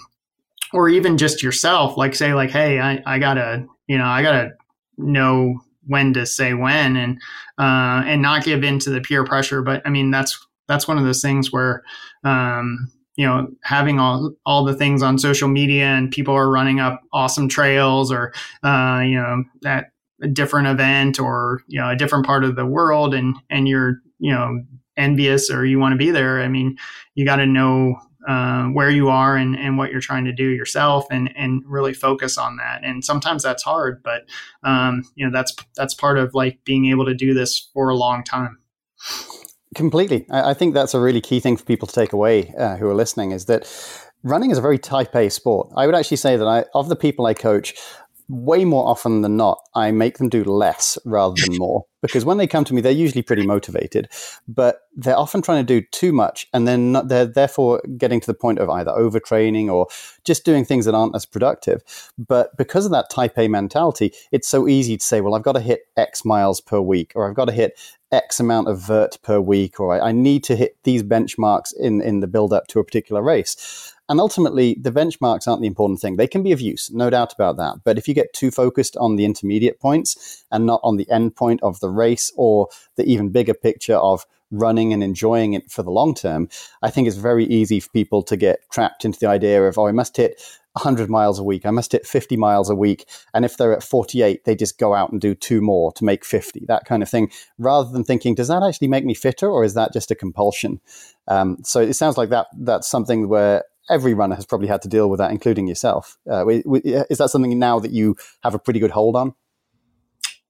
or even just yourself like say like hey i, I gotta you know i gotta know when to say when and uh, and not give in to the peer pressure. But I mean, that's that's one of those things where um, you know having all all the things on social media and people are running up awesome trails or uh, you know at a different event or you know a different part of the world and and you're you know envious or you want to be there. I mean, you got to know uh, where you are and, and what you're trying to do yourself and, and really focus on that. And sometimes that's hard, but um, you know, that's, that's part of like being able to do this for a long time. Completely. I, I think that's a really key thing for people to take away uh, who are listening is that running is a very type A sport. I would actually say that I, of the people I coach, way more often than not, I make them do less rather than more. Because when they come to me, they're usually pretty motivated, but they're often trying to do too much, and then not, they're therefore getting to the point of either overtraining or just doing things that aren't as productive. But because of that type A mentality, it's so easy to say, "Well, I've got to hit X miles per week, or I've got to hit X amount of vert per week, or I, I need to hit these benchmarks in in the build up to a particular race." And ultimately, the benchmarks aren't the important thing. They can be of use, no doubt about that. But if you get too focused on the intermediate points and not on the end point of the race or the even bigger picture of running and enjoying it for the long term, I think it's very easy for people to get trapped into the idea of, oh, I must hit 100 miles a week. I must hit 50 miles a week. And if they're at 48, they just go out and do two more to make 50, that kind of thing, rather than thinking, does that actually make me fitter or is that just a compulsion? Um, so it sounds like that that's something where every runner has probably had to deal with that, including yourself. Uh, is that something now that you have a pretty good hold on?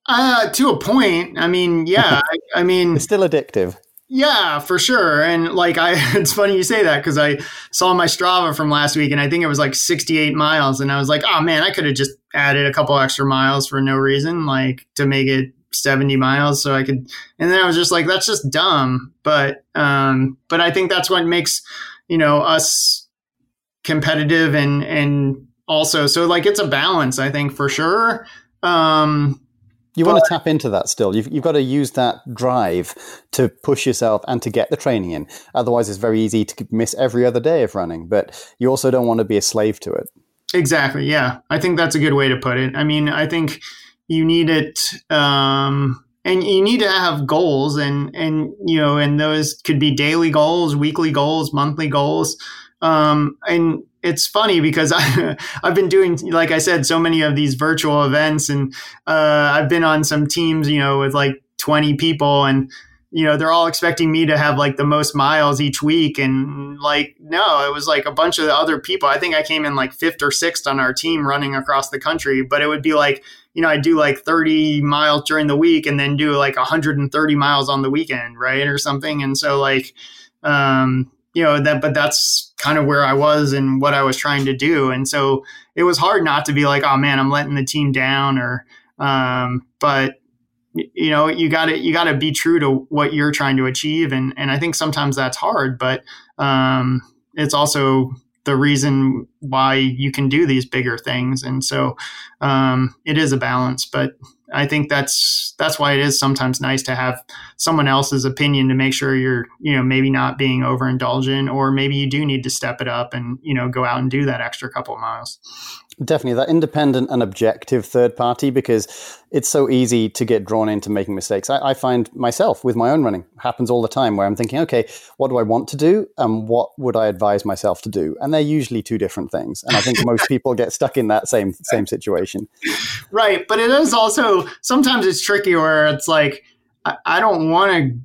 Uh, to a point. I mean, yeah. I, I, mean, it's still addictive. Yeah, for sure. And like, I, it's funny you say that because I saw my Strava from last week and I think it was like 68 miles. And I was like, oh man, I could have just added a couple extra miles for no reason, like to make it 70 miles so I could. And then I was just like, that's just dumb. But, um, but I think that's what makes, you know, us competitive and and also so like it's a balance i think for sure. Um you but, want to tap into that still. You've, you've got to use that drive to push yourself and to get the training in. Otherwise it's very easy to miss every other day of running but you also don't want to be a slave to it. Exactly yeah. I think that's a good way to put it. I mean i think you need it um and you need to have goals and and you know and those could be daily goals weekly goals monthly goals um, and it's funny because I, I've been doing, like I said, so many of these virtual events, and uh, I've been on some teams, you know, with like 20 people, and you know they're all expecting me to have like the most miles each week, and like no, it was like a bunch of other people. I think I came in like fifth or sixth on our team running across the country, but it would be like you know I do like 30 miles during the week, and then do like 130 miles on the weekend, right, or something, and so like. Um, you know that but that's kind of where i was and what i was trying to do. And so it was hard not to be like oh man i'm letting the team down or um, but you know you got to you got to be true to what you're trying to achieve. And and i think sometimes that's hard but um, it's also the reason why you can do these bigger things. And so um, it is a balance but I think that's that's why it is sometimes nice to have someone else's opinion to make sure you're you know maybe not being overindulgent or maybe you do need to step it up and you know go out and do that extra couple of miles. Definitely that independent and objective third party because it's so easy to get drawn into making mistakes. I, I, find myself with my own running happens all the time where I'm thinking, okay, what do I want to do and what would I advise myself to do? And they're usually two different things. And I think most people get stuck in that same same situation. Right, but it is also sometimes it's tricky where it's like I, I don't want to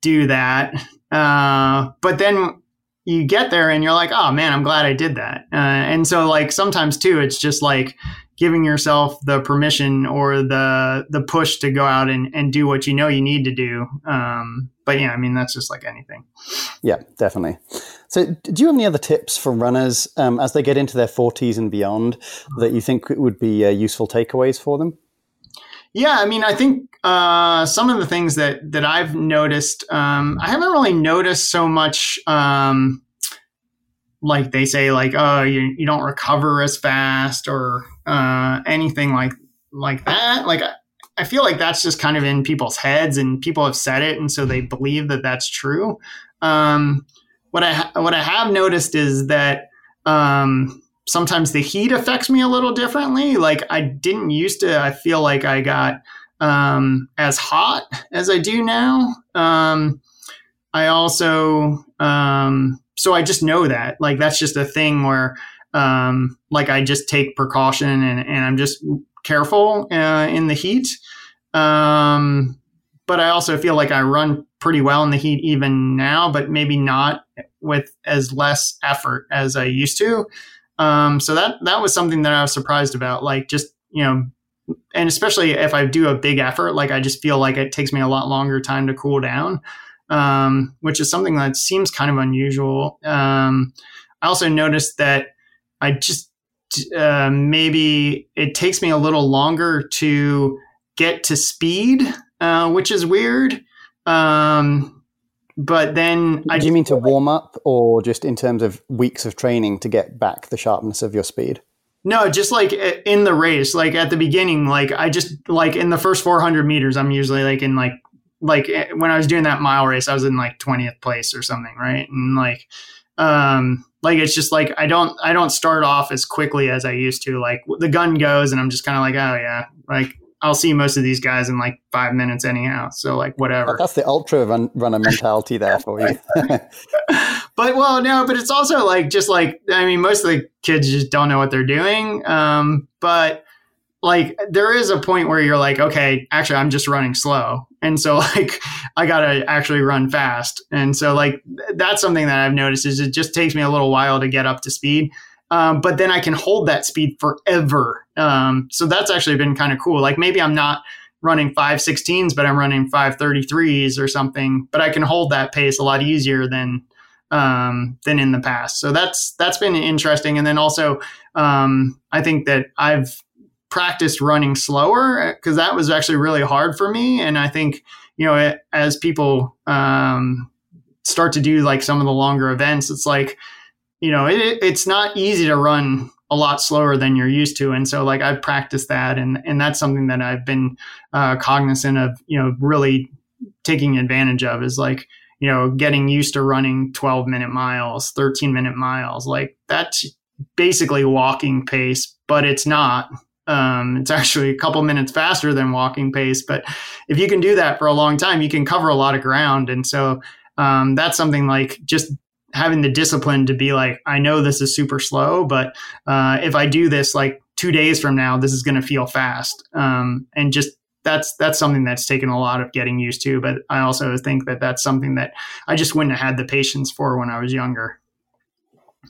do that, uh, but then you get there and you're like, oh man, I'm glad I did that. Uh, and so like sometimes too, it's just like giving yourself the permission or the the push to go out and, and do what you know you need to do. Um, but yeah, I mean that's just like anything. Yeah, definitely. So, do you have any other tips for runners um, as they get into their 40s and beyond that you think would be uh, useful takeaways for them? Yeah, I mean, I think uh, some of the things that that I've noticed, um, I haven't really noticed so much. Um, like they say, like oh, you, you don't recover as fast or uh, anything like like that. Like I feel like that's just kind of in people's heads, and people have said it, and so they believe that that's true. Um, what I what I have noticed is that um, sometimes the heat affects me a little differently. Like I didn't used to, I feel like I got um, as hot as I do now. Um, I also, um, so I just know that like that's just a thing where um, like I just take precaution and, and I'm just careful uh, in the heat. Um, but I also feel like I run pretty well in the heat even now, but maybe not with as less effort as I used to. Um, so that that was something that I was surprised about. Like just you know, and especially if I do a big effort, like I just feel like it takes me a lot longer time to cool down, um, which is something that seems kind of unusual. Um, I also noticed that I just uh, maybe it takes me a little longer to get to speed, uh, which is weird. Um, but then I do you mean to warm up or just in terms of weeks of training to get back the sharpness of your speed? No, just like in the race, like at the beginning, like I just like in the first 400 meters, I'm usually like in like like eh, when I was doing that mile race, I was in like 20th place or something, right? And like um like it's just like I don't I don't start off as quickly as I used to. Like the gun goes and I'm just kind of like, oh yeah, like I'll see most of these guys in like five minutes anyhow. So like whatever. That's the ultra run, runner mentality there for you. but well, no, but it's also like just like I mean, most of the kids just don't know what they're doing. Um, but like there is a point where you're like, okay, actually, I'm just running slow, and so like I gotta actually run fast, and so like that's something that I've noticed is it just takes me a little while to get up to speed. Um, but then I can hold that speed forever. Um, so that's actually been kind of cool. Like maybe I'm not running 516s, but I'm running 533s or something, but I can hold that pace a lot easier than um, than in the past. So that's that's been interesting. And then also, um, I think that I've practiced running slower because that was actually really hard for me. And I think you know it, as people um, start to do like some of the longer events, it's like you know, it, it's not easy to run a lot slower than you're used to. And so like I've practiced that and, and that's something that I've been uh, cognizant of, you know, really taking advantage of is like, you know, getting used to running 12 minute miles, 13 minute miles. Like that's basically walking pace, but it's not. Um, it's actually a couple minutes faster than walking pace. But if you can do that for a long time, you can cover a lot of ground. And so um, that's something like just having the discipline to be like, I know this is super slow, but uh, if I do this like two days from now, this is going to feel fast. Um, and just that's that's something that's taken a lot of getting used to. But I also think that that's something that I just wouldn't have had the patience for when I was younger.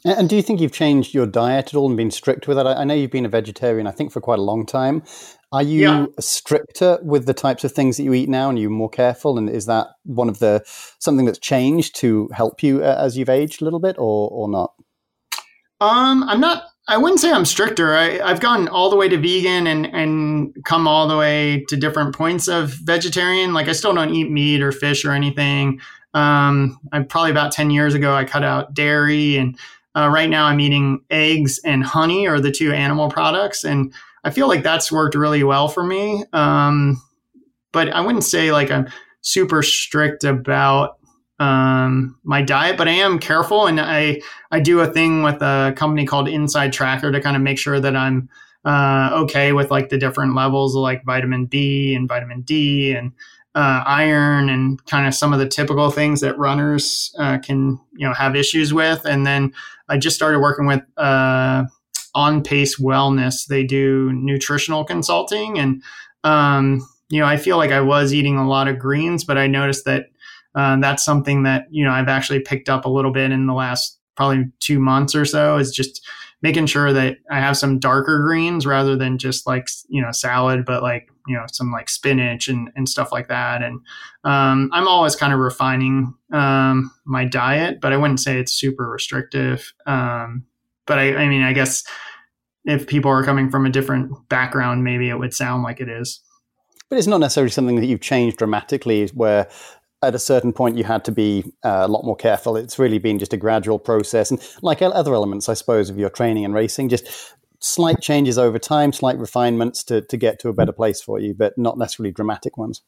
And do you think you've changed your diet at all and been strict with it? I know you've been a vegetarian, I think, for quite a long time. Are you yeah. stricter with the types of things that you eat now, and you more careful? And is that one of the something that's changed to help you uh, as you've aged a little bit, or or not? Um, I'm not. I wouldn't say I'm stricter. I, I've gone all the way to vegan and and come all the way to different points of vegetarian. Like I still don't eat meat or fish or anything. Um, I probably about ten years ago I cut out dairy, and uh, right now I'm eating eggs and honey are the two animal products, and I feel like that's worked really well for me. Um, but I wouldn't say like I'm super strict about um, my diet, but I am careful and I I do a thing with a company called Inside Tracker to kind of make sure that I'm uh, okay with like the different levels of like vitamin B and vitamin D and uh, iron and kind of some of the typical things that runners uh, can you know have issues with. And then I just started working with uh, on pace wellness. They do nutritional consulting and um, you know i feel like i was eating a lot of greens but i noticed that uh, that's something that you know i've actually picked up a little bit in the last probably two months or so is just making sure that i have some darker greens rather than just like you know salad but like you know some like spinach and, and stuff like that and um, i'm always kind of refining um, my diet but i wouldn't say it's super restrictive um, but I, I mean, I guess if people are coming from a different background, maybe it would sound like it is. But it's not necessarily something that you've changed dramatically, where at a certain point you had to be uh, a lot more careful. It's really been just a gradual process, and like other elements, I suppose, of your training and racing, just slight changes over time, slight refinements to to get to a better place for you, but not necessarily dramatic ones.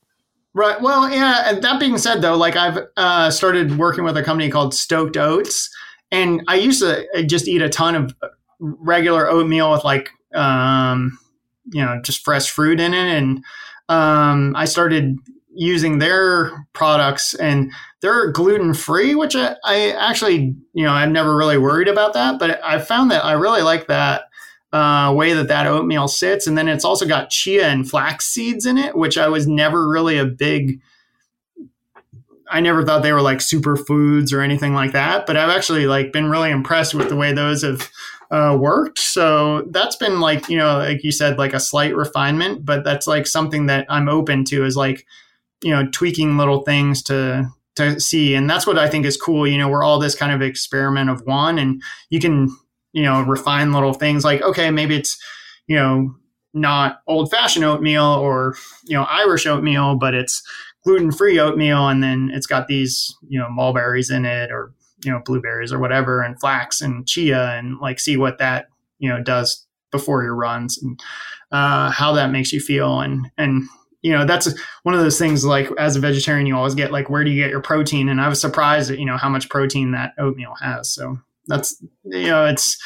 Right. Well, yeah. And that being said, though, like I've uh, started working with a company called Stoked Oats, and I used to uh, just eat a ton of regular oatmeal with like, um, you know, just fresh fruit in it. And um, I started using their products and they're gluten free, which I, I, actually, you know, I've never really worried about that, but I found that I really like that uh, way that that oatmeal sits. And then it's also got chia and flax seeds in it, which I was never really a big, I never thought they were like superfoods or anything like that, but I've actually like been really impressed with the way those have uh, worked. So that's been like, you know, like you said, like a slight refinement, but that's like something that I'm open to is like, you know, tweaking little things to, to see. And that's what I think is cool. You know, we're all this kind of experiment of one and you can, you know, refine little things. Like, okay, maybe it's, you know, not old fashioned oatmeal or, you know, Irish oatmeal, but it's gluten free oatmeal. And then it's got these, you know, mulberries in it or you know blueberries or whatever and flax and chia and like see what that you know does before your runs and uh, how that makes you feel. And and you know that's one of those things like as a vegetarian you always get like where do you get your protein? And i was surprised at you know how much protein that oatmeal has. So that's you know it's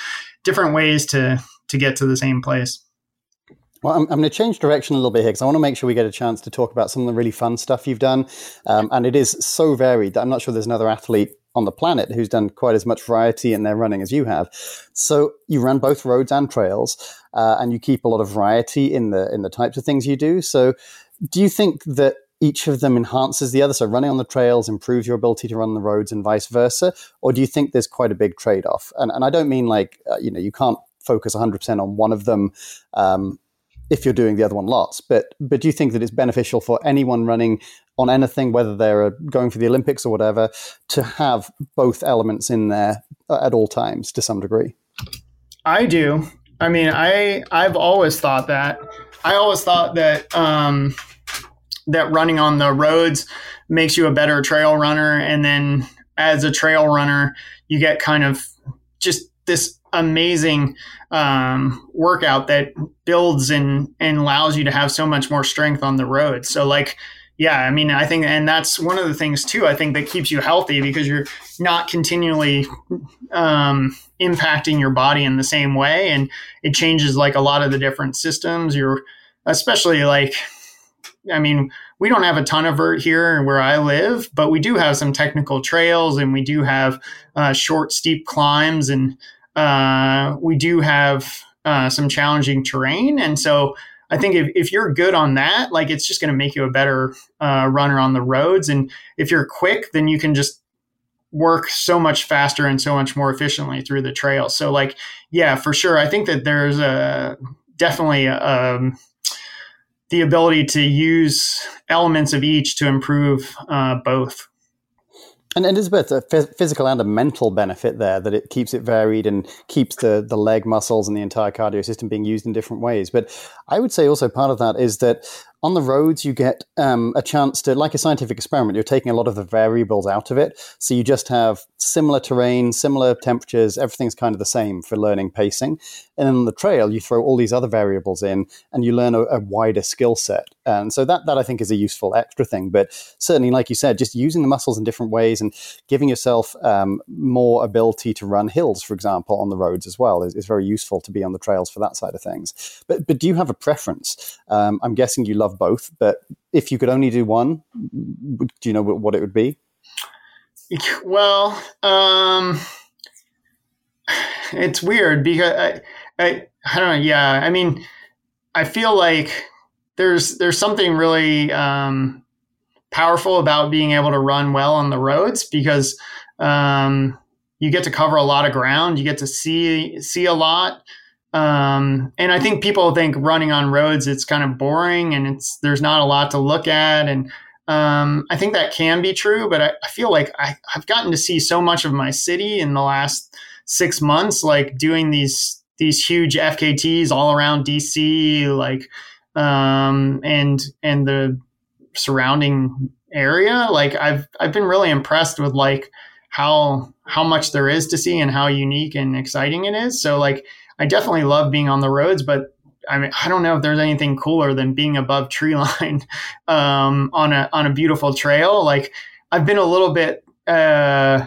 different ways to to get to the same place well, I'm, I'm going to change direction a little bit here because I want to make sure we get a chance to talk about some of the really fun stuff you've done. Um, and it is so varied that I'm not sure there's another athlete on the planet who's done quite as much variety in their running as you have. So you run both roads and trails, uh, and you keep a lot of variety in the in the types of things you do. So do you think that each of them enhances the other? So running on the trails improves your ability to run the roads and vice versa, or do you think there's quite a big trade off? And and I don't mean like uh, you know you can't focus 100% on one of them. Um, if you're doing the other one lots. But but do you think that it's beneficial for anyone running on anything, whether they're going for the Olympics or whatever, to have both elements in there at all times to some degree? I do. I mean, I I've always thought that. I always thought that um, that running on the roads makes you a better trail runner, and then as a trail runner, you get kind of just this amazing um, workout that builds and and allows you to have so much more strength on the road. So like yeah, I mean, I think, and that's one of the things too. I think that keeps you healthy because you're not continually um, impacting your body in the same way, and it changes like a lot of the different systems. You're especially like, I mean, we don't have a ton of vert here where I live, but we do have some technical trails, and we do have uh, short, steep climbs, and uh, we do have uh, some challenging terrain, and so I think if, if you're good on that, like it's just going to make you a better uh, runner on the roads. And if you're quick, then you can just work so much faster and so much more efficiently through the trail. So, like, yeah, for sure. I think that there's a definitely um, the ability to use elements of each to improve uh, both. And, and Elizabeth, a physical and a mental benefit there that it keeps it varied and keeps the, the leg muscles and the entire cardio system being used in different ways. But I would say also part of that is that on the roads, you get um, a chance to, like a scientific experiment, you're taking a lot of the variables out of it. So you just have similar terrain, similar temperatures, everything's kind of the same for learning pacing. And then on the trail, you throw all these other variables in and you learn a, a wider skill set. And so that, that I think is a useful extra thing. But certainly, like you said, just using the muscles in different ways and giving yourself um, more ability to run hills, for example, on the roads as well is, is, very useful to be on the trails for that side of things. But, but do you have a preference? Um, I'm guessing you love both, but if you could only do one, do you know what it would be? Well, um, it's weird because I, I, I don't know. Yeah, I mean, I feel like there's there's something really um, powerful about being able to run well on the roads because um, you get to cover a lot of ground. You get to see see a lot. Um, and I think people think running on roads it's kind of boring and it's there's not a lot to look at and um, I think that can be true, but I, I feel like I, have gotten to see so much of my city in the last six months, like doing these these huge FKTs all around DC, like um, and and the surrounding area. Like I've I've been really impressed with like how how much there is to see and how unique and exciting it is. So like I definitely love being on the roads, but I mean, I don't know if there's anything cooler than being above tree line um, on a on a beautiful trail. Like I've been a little bit uh,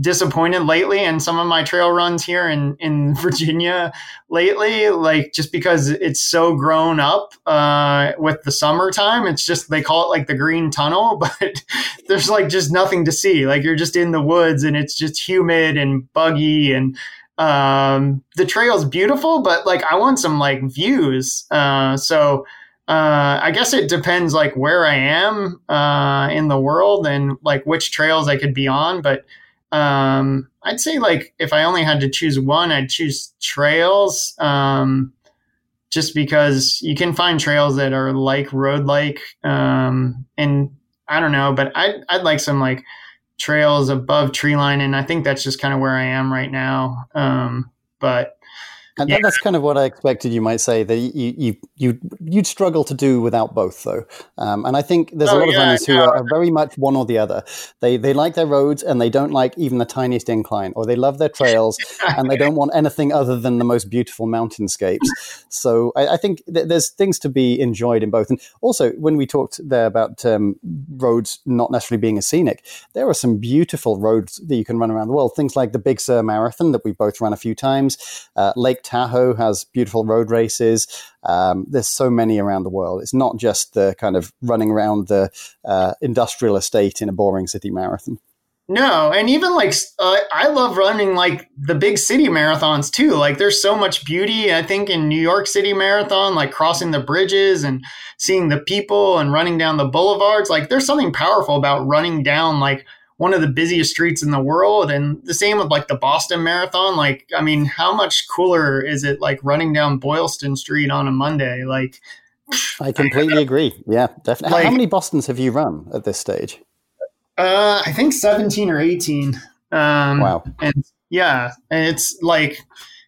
disappointed lately in some of my trail runs here in, in Virginia lately, like just because it's so grown up uh, with the summertime. It's just, they call it like the green tunnel, but there's like just nothing to see. Like you're just in the woods and it's just humid and buggy and um, the trail's beautiful, but like I want some like views. Uh, so, uh, I guess it depends like where I am uh, in the world and like which trails I could be on. But um, I'd say like if I only had to choose one, I'd choose trails. Um, just because you can find trails that are like road like, um, and I don't know, but I'd I'd like some like trails above tree line, and I think that's just kind of where I am right now. Um, but and yeah. that's kind of what I expected you might say that you you you you'd struggle to do without both though. Um, and I think there's oh, a lot yeah, of runners who are, are, very much one or the other. They they like their roads and they don't like even the tiniest incline, or they love their trails and they don't want anything other than the most beautiful mountainscapes. so I, I think th- there's things to be enjoyed in both. And also when we talked there about um, roads not necessarily being a scenic, there are some beautiful roads that you can run around the world. Things like the Big Sur Marathon that we've both run a few times, uh, Lake Tahoe has beautiful road races. Um, there's so many around the world. It's not just the kind of running around the uh, industrial estate in a boring city marathon. No, and even like uh, I love running like the big city marathons too. Like there's so much beauty. I think in New York City Marathon, like crossing the bridges and seeing the people and running down the boulevards. Like there's something powerful about running down like one of the busiest streets in the world. And the same with like the Boston Marathon. Like, I mean, how much cooler is it like running down Boylston Street on a Monday? Like, I completely agree. Yeah, definitely. Like, how many Bostons have you run at this stage? Uh, I think 17 or 18. Um, wow. And yeah, and it's like,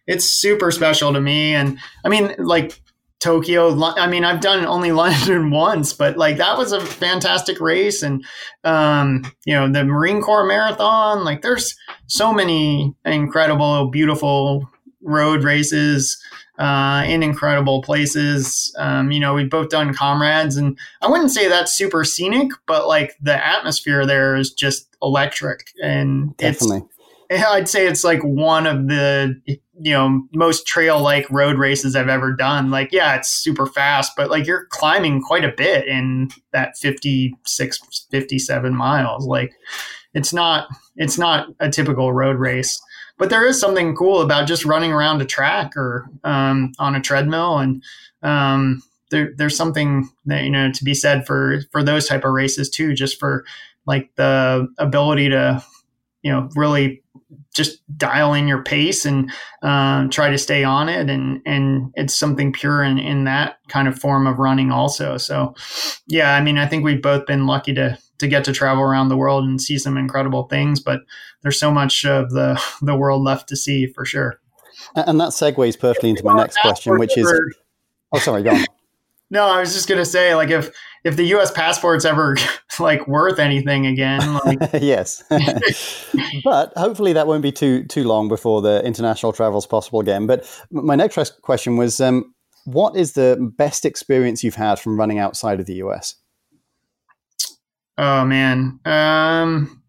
it's super special to me. And I mean, like, Tokyo. I mean, I've done only London once, but like that was a fantastic race. And, um, you know, the Marine Corps Marathon, like there's so many incredible, beautiful road races uh, in incredible places. Um, you know, we've both done comrades, and I wouldn't say that's super scenic, but like the atmosphere there is just electric. And Definitely. I'd say it's like one of the you know most trail like road races I've ever done. Like, yeah, it's super fast, but like you're climbing quite a bit in that 56, 57 miles. Like, it's not it's not a typical road race. But there is something cool about just running around a track or um, on a treadmill, and um, there, there's something that you know to be said for for those type of races too. Just for like the ability to you know really just dial in your pace and um, try to stay on it. And and it's something pure in, in that kind of form of running also. So yeah i mean i think we've both been lucky to to get to travel around the world and see some incredible things but there's so much of the the world left to see for sure. And that segues perfectly into my next question which is oh sorry go on. No i was just going to say like if if the U.S. passport's ever like worth anything again. Like... yes, but hopefully that won't be too too long before the international travel is possible again. But my next question was, um, what is the best experience you've had from running outside of the U.S.? Oh man. Um,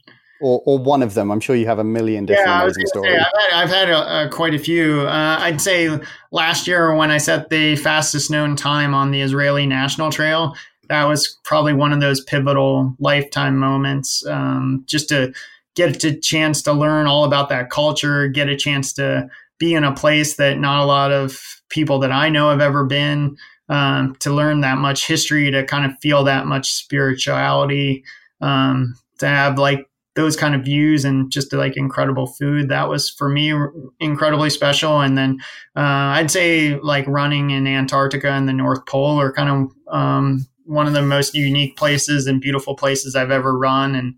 or, or one of them. I'm sure you have a million different yeah, amazing stories. Say, I've had, I've had a, a, quite a few. Uh, I'd say last year when I set the fastest known time on the Israeli National Trail, that was probably one of those pivotal lifetime moments um, just to get a chance to learn all about that culture, get a chance to be in a place that not a lot of people that I know have ever been, um, to learn that much history, to kind of feel that much spirituality, um, to have like those kind of views and just like incredible food. That was for me incredibly special. And then uh, I'd say like running in Antarctica and the North Pole are kind of um, one of the most unique places and beautiful places I've ever run. And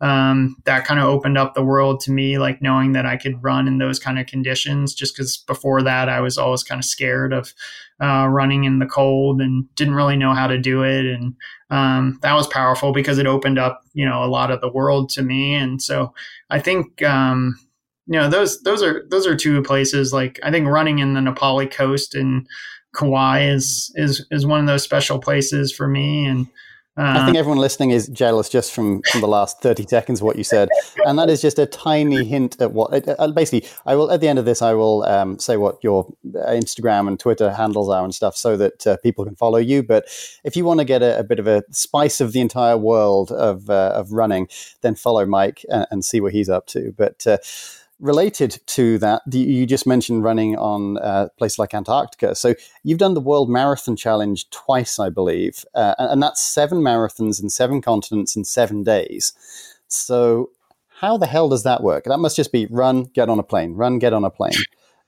um, that kind of opened up the world to me, like knowing that I could run in those kind of conditions. Just because before that, I was always kind of scared of uh, running in the cold and didn't really know how to do it. And um, that was powerful because it opened up, you know, a lot of the world to me. And so I think, um, you know, those those are those are two places. Like I think running in the Napali coast and Kauai is is is one of those special places for me, and I think everyone listening is jealous just from, from the last 30 seconds of what you said. And that is just a tiny hint at what, uh, basically, I will, at the end of this, I will um, say what your Instagram and Twitter handles are and stuff so that uh, people can follow you. But if you want to get a, a, bit of a spice of the entire world of, uh, of running, then follow Mike and, and, see what he's up to. But, uh, related to that, you just mentioned running on uh, places like Antarctica. So you've done the World Marathon Challenge twice, I believe, uh, and that's seven marathons in seven continents in seven days. So how the hell does that work? That must just be run, get on a plane, run, get on a plane.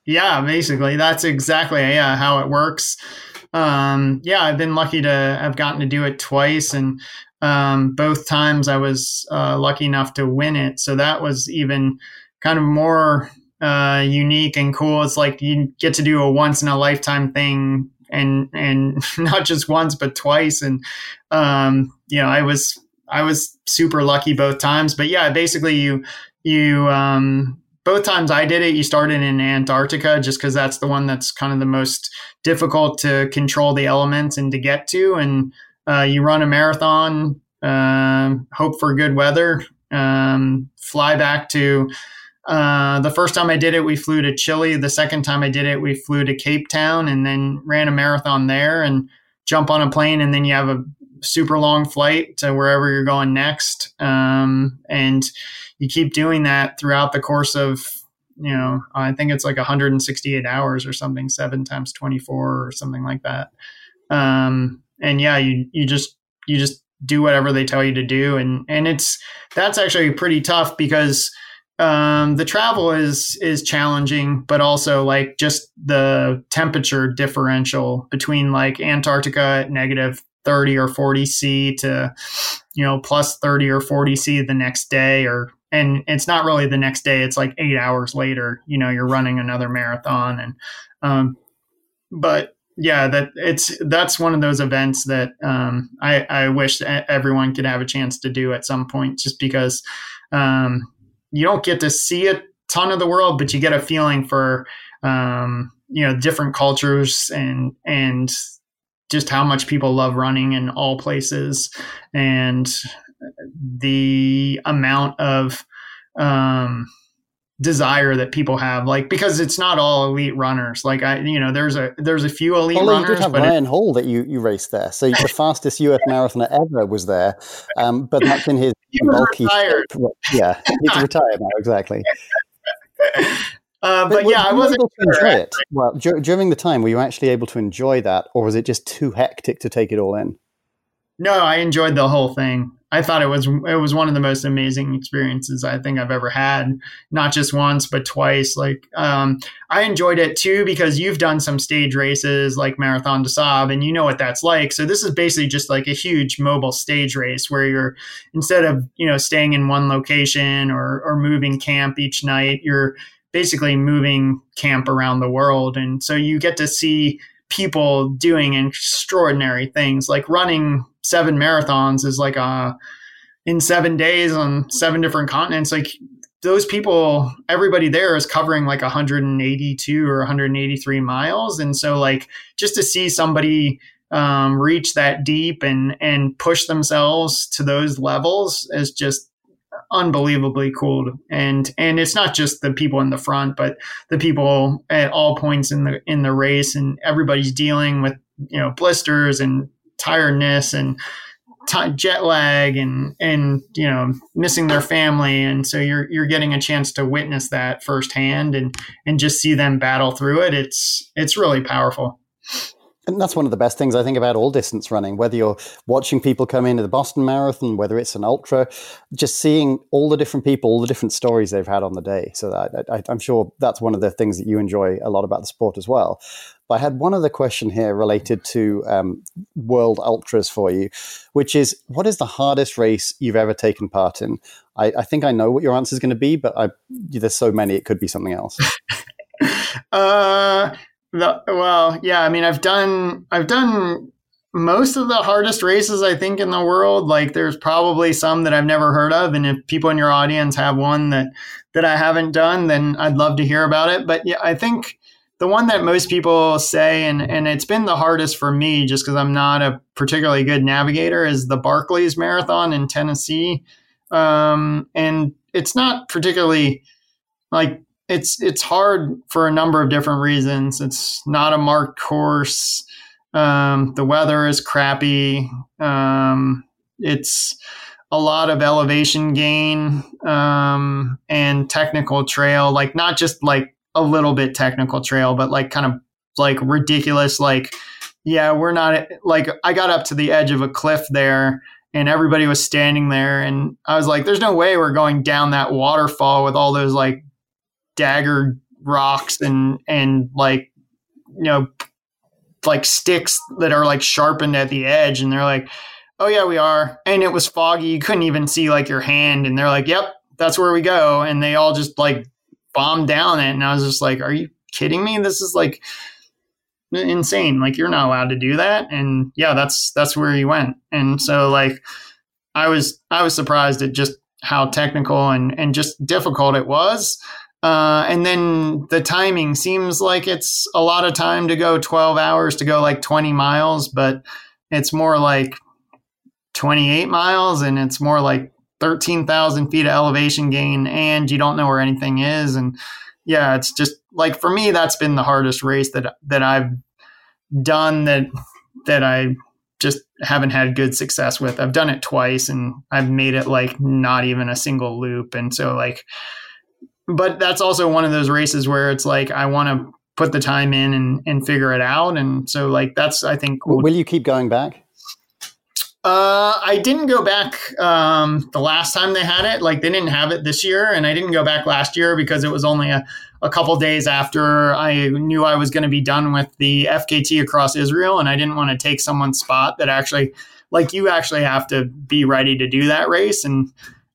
Yeah, basically, that's exactly yeah, how it works. Um, yeah, I've been lucky to have gotten to do it twice, and um, both times I was uh, lucky enough to win it. So that was even kind of more uh, unique and cool. It's like you get to do a once in a lifetime thing and and not just once but twice. And um, you know I was I was super lucky both times. But yeah basically you you um, both times I did it you started in Antarctica just because that's the one that's kind of the most difficult to control the elements and to get to. And uh, you run a marathon uh, hope for good weather um, fly back to uh, the first time I did it, we flew to Chile. The second time I did it, we flew to Cape Town and then ran a marathon there and jump on a plane. And then you have a super long flight to wherever you're going next. Um, and you keep doing that throughout the course of, you know, I think it's like 168 hours or something, seven times 24 or something like that. Um, and yeah, you, you just, you just do whatever they tell you to do. And, and it's, that's actually pretty tough because, um, the travel is is challenging, but also like just the temperature differential between like Antarctica at negative 30 or 40 C to, you know, plus 30 or 40 C the next day or and it's not really the next day it's like eight hours later you know you're running another marathon and um but yeah that it's that's one of those events that um i i wish everyone could have a chance to do at some point just because um you don't get to see a ton of the world, but you get a feeling for um, you know different cultures and and just how much people love running in all places. And the amount of um, desire that people have like because it's not all elite runners like i you know there's a there's a few elite Although runners you did have ryan it, hall that you you raced there so the fastest us marathoner ever was there um, but that's in his bulky retired. yeah he's retired now exactly uh, but, but, yeah, I wasn't able to enjoy it. Well, d- during the time, were you actually able to enjoy that, or was it just too hectic to take it all in? No, I enjoyed the whole thing. I thought it was it was one of the most amazing experiences I think I've ever had. Not just once, but twice. Like um, I enjoyed it too because you've done some stage races like Marathon des Sables, and you know what that's like. So this is basically just like a huge mobile stage race where you're instead of you know staying in one location or or moving camp each night, you're basically moving camp around the world, and so you get to see people doing extraordinary things. Like running seven marathons is like a uh, in seven days on seven different continents. Like those people everybody there is covering like 182 or 183 miles. And so like just to see somebody um, reach that deep and and push themselves to those levels is just unbelievably cool and and it's not just the people in the front but the people at all points in the in the race and everybody's dealing with you know blisters and tiredness and t- jet lag and and you know missing their family. And so you're you're getting a chance to witness that firsthand and and just see them battle through it. It's it's really powerful and that's one of the best things I think about all distance running, whether you're watching people come into the Boston Marathon, whether it's an ultra, just seeing all the different people, all the different stories they've had on the day. So I, am sure that's one of the things that you enjoy a lot about the sport as well. But I had one other question here related to um, World Ultras for you, which is what is the hardest race you've ever taken part in? I, I think I know what your answer is going to be, but I, there's so many, it could be something else. uh, the, well, yeah. I mean, I've done I've done most of the hardest races I think in the world. Like, there's probably some that I've never heard of, and if people in your audience have one that that I haven't done, then I'd love to hear about it. But yeah, I think the one that most people say, and and it's been the hardest for me, just because I'm not a particularly good navigator, is the Barkleys Marathon in Tennessee, um, and it's not particularly like it's it's hard for a number of different reasons. It's not a marked course. Um, the weather is crappy. Um, it's a lot of elevation gain um, and technical trail, like not just like a little bit technical trail, but like kind of like ridiculous. Like, yeah, we're not like I got up to the edge of a cliff there and everybody was standing there and I was like, there's no way we're going down that waterfall with all those like dagger rocks and and like you know like sticks that are like sharpened at the edge and they're like oh yeah we are. And it was foggy. You couldn't even see like your hand and they're like yep that's where we go. And they all just like bombed down it and i was just like are you kidding me? This is like insane. Like you're not allowed to do that. And yeah that's that's where he went. And so like i was i was surprised at just how technical and and just difficult it was uh, and then the timing seems like it's a lot of time to go 12 hours to go like 20 miles, but it's more like 28 miles and it's more like 13,000 feet of elevation gain and you don't know where anything is. And yeah, it's just like for me, that's been the hardest race that, that I've done that, that I just haven't had good success with. I've done it twice and I've made it like not even a single loop. And so like, but that's also one of those races where it's like I want to put the time in and, and figure it out. And so like that's I think cool. will you keep going back? Uh, I didn't go back um, the last time they had it. Like they didn't have it this year, and I didn't go back last year because it was only a, a couple days after I knew I was going to be done with the FKT across Israel, and I didn't want to take someone's spot that actually, like you actually have to be ready to do that race, and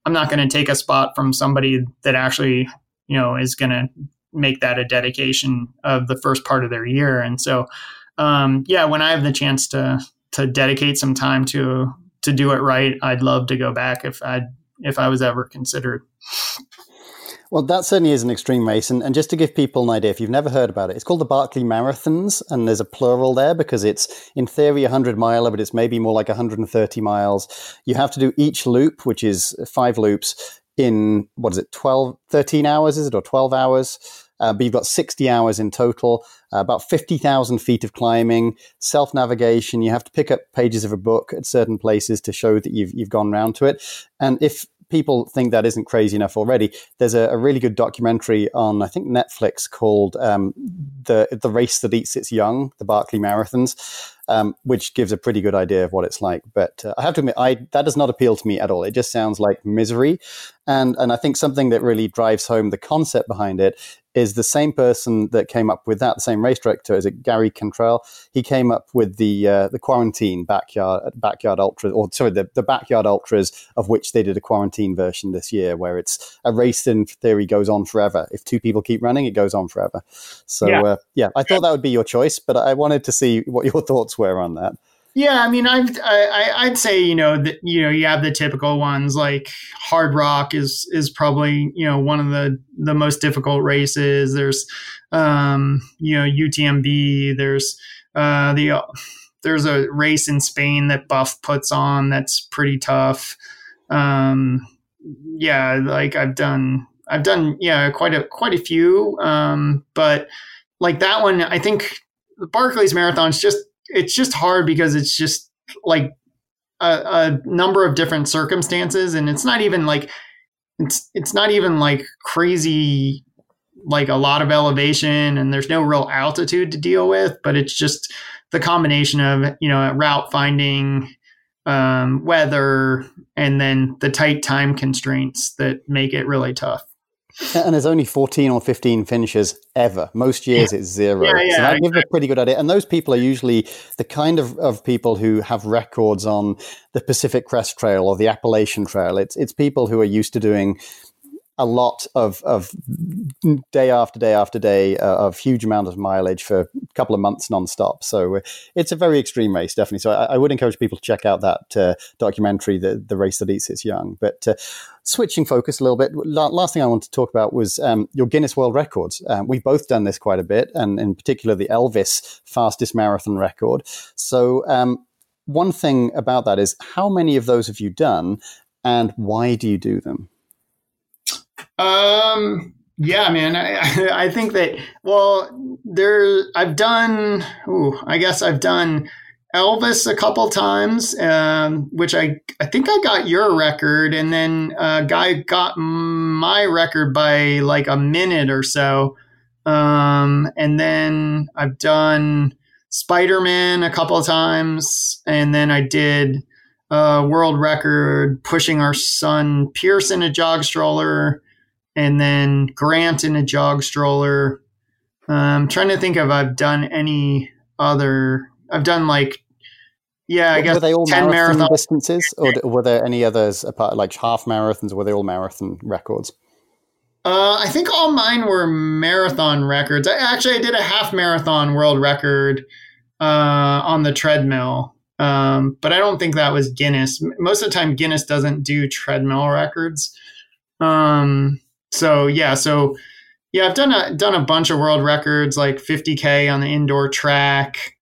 I'm not going to take a spot from somebody that actually you know is going to make that a dedication of the first part of their year and so um, yeah when i have the chance to to dedicate some time to to do it right i'd love to go back if i if i was ever considered well, that certainly is an extreme race. And, and just to give people an idea, if you've never heard about it, it's called the Barkley Marathons. And there's a plural there because it's, in theory, a 100 miler, but it's maybe more like 130 miles. You have to do each loop, which is five loops, in what is it 12 13 hours is it or 12 hours? Uh, but you've got 60 hours in total uh, about 50,000 feet of climbing self navigation you have to pick up pages of a book at certain places to show that you've you've gone round to it. And if people think that isn't crazy enough already, there's a, a really good documentary on I think Netflix called um, the the race that eats its young, the Barkley Marathons. Um, which gives a pretty good idea of what it's like. But uh, I have to admit, I, that does not appeal to me at all. It just sounds like misery. And, and I think something that really drives home the concept behind it is the same person that came up with that, the same race director, is it Gary Cantrell? He came up with the uh, the quarantine backyard backyard ultras, or sorry, the, the backyard ultras of which they did a quarantine version this year, where it's a race in theory goes on forever. If two people keep running, it goes on forever. So yeah, uh, yeah I thought that would be your choice, but I wanted to see what your thoughts were on that. Yeah, I mean, I've, I, I'd say you know that you know you have the typical ones like Hardrock is is probably you know one of the the most difficult races. There's um, you know UTMB. There's uh, the uh, there's a race in Spain that Buff puts on that's pretty tough. Um, yeah, like I've done I've done yeah quite a quite a few, um, but like that one, I think the Barkley's Marathon is just it's just hard because it's just like a, a, number of different circumstances and it's not even like it's it's not even like crazy like a lot of elevation and there's no real altitude to deal with but it's just the combination of you know route finding um, weather and then the tight time constraints that make it really tough and there's only 14 or 15 finishers ever. Most years yeah. it's zero. Yeah, yeah, so that gives a pretty good idea. And those people are usually the kind of, of people who have records on the Pacific Crest Trail or the Appalachian Trail. It's, it's people who are used to doing a lot of of day after day after day uh, of huge amount of mileage for a couple of months nonstop. So uh, it's a very extreme race, definitely. So I, I would encourage people to check out that uh, documentary, the the race that eats its young. But uh, switching focus a little bit, last thing I want to talk about was um, your Guinness World Records. Um, we've both done this quite a bit, and in particular the Elvis fastest marathon record. So um, one thing about that is how many of those have you done, and why do you do them? Um, yeah, man. I, I think that well, there I've done. Ooh, I guess I've done Elvis a couple times, um, which I I think I got your record, and then a guy got my record by like a minute or so. Um, and then I've done Spider Man a couple times, and then I did a world record pushing our son Pierce in a jog stroller and then Grant in a jog stroller. I'm um, trying to think if I've done any other. I've done like, yeah, I guess were they all ten marathon, marathon distances, or were there any others apart, like half marathons? Were they all marathon records? Uh, I think all mine were marathon records. I, actually, I did a half marathon world record uh, on the treadmill, um, but I don't think that was Guinness. Most of the time, Guinness doesn't do treadmill records. Um, so yeah, so yeah, I've done a done a bunch of world records, like 50k on the indoor track,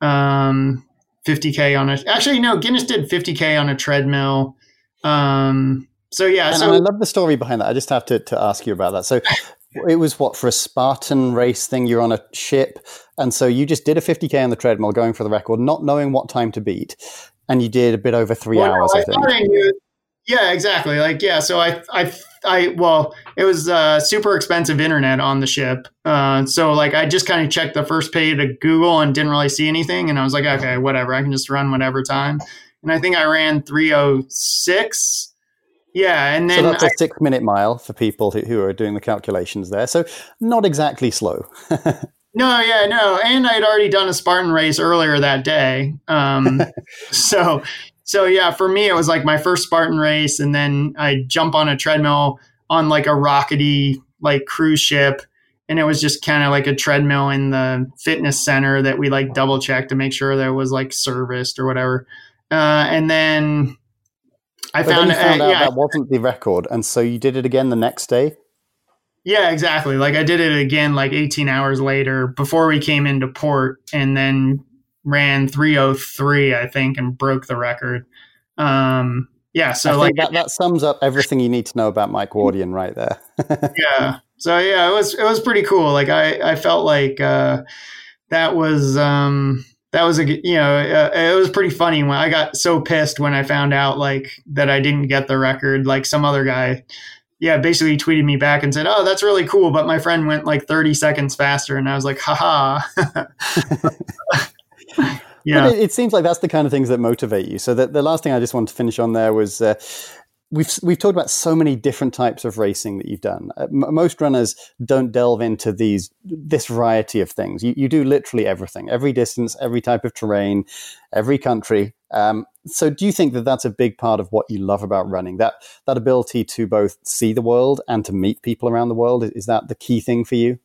um, 50k on a actually no Guinness did 50k on a treadmill. Um, so yeah, and so I love the story behind that. I just have to to ask you about that. So it was what for a Spartan race thing. You're on a ship, and so you just did a 50k on the treadmill, going for the record, not knowing what time to beat, and you did a bit over three well, hours. I, I think. I knew, yeah, exactly. Like yeah, so I I I well, it was uh, super expensive internet on the ship, uh, so like I just kind of checked the first page of Google and didn't really see anything, and I was like, okay, whatever, I can just run whatever time, and I think I ran three oh six. Yeah, and then so that's a six minute mile for people who, who are doing the calculations there. So not exactly slow. no, yeah, no, and I'd already done a Spartan race earlier that day, um, so so yeah, for me, it was like my first Spartan race, and then I jump on a treadmill on like a rockety like cruise ship, and it was just kind of like a treadmill in the fitness center that we like double checked to make sure that it was like serviced or whatever. Uh, and then I but found, then found uh, out yeah, that wasn't the record, and so you did it again the next day. Yeah, exactly. Like I did it again like 18 hours later before we came into port, and then ran 303, I think, and broke the record. Um, yeah, so I like that, that sums up everything you need to know about Mike Wardian right there. yeah. So yeah, it was it was pretty cool. Like I I felt like uh, that was um, that was a you know uh, it was pretty funny when I got so pissed when I found out like that I didn't get the record. Like some other guy yeah, basically tweeted me back and said, "Oh, that's really cool," but my friend went like 30 seconds faster, and I was like, "Haha." yeah. It, it, seems like that's the kind of things that motivate you. So the, the last thing I just want to finish on there was uh, we've we've talked about so many different types of racing that you've done. Uh, m- most runners don't delve into these this variety of things. You, you do literally everything, every distance, every type of terrain, every country. Um, so do you think that that's a big part of what you love about running? That that ability to both see the world and to meet people around the world is, is that the key thing for you?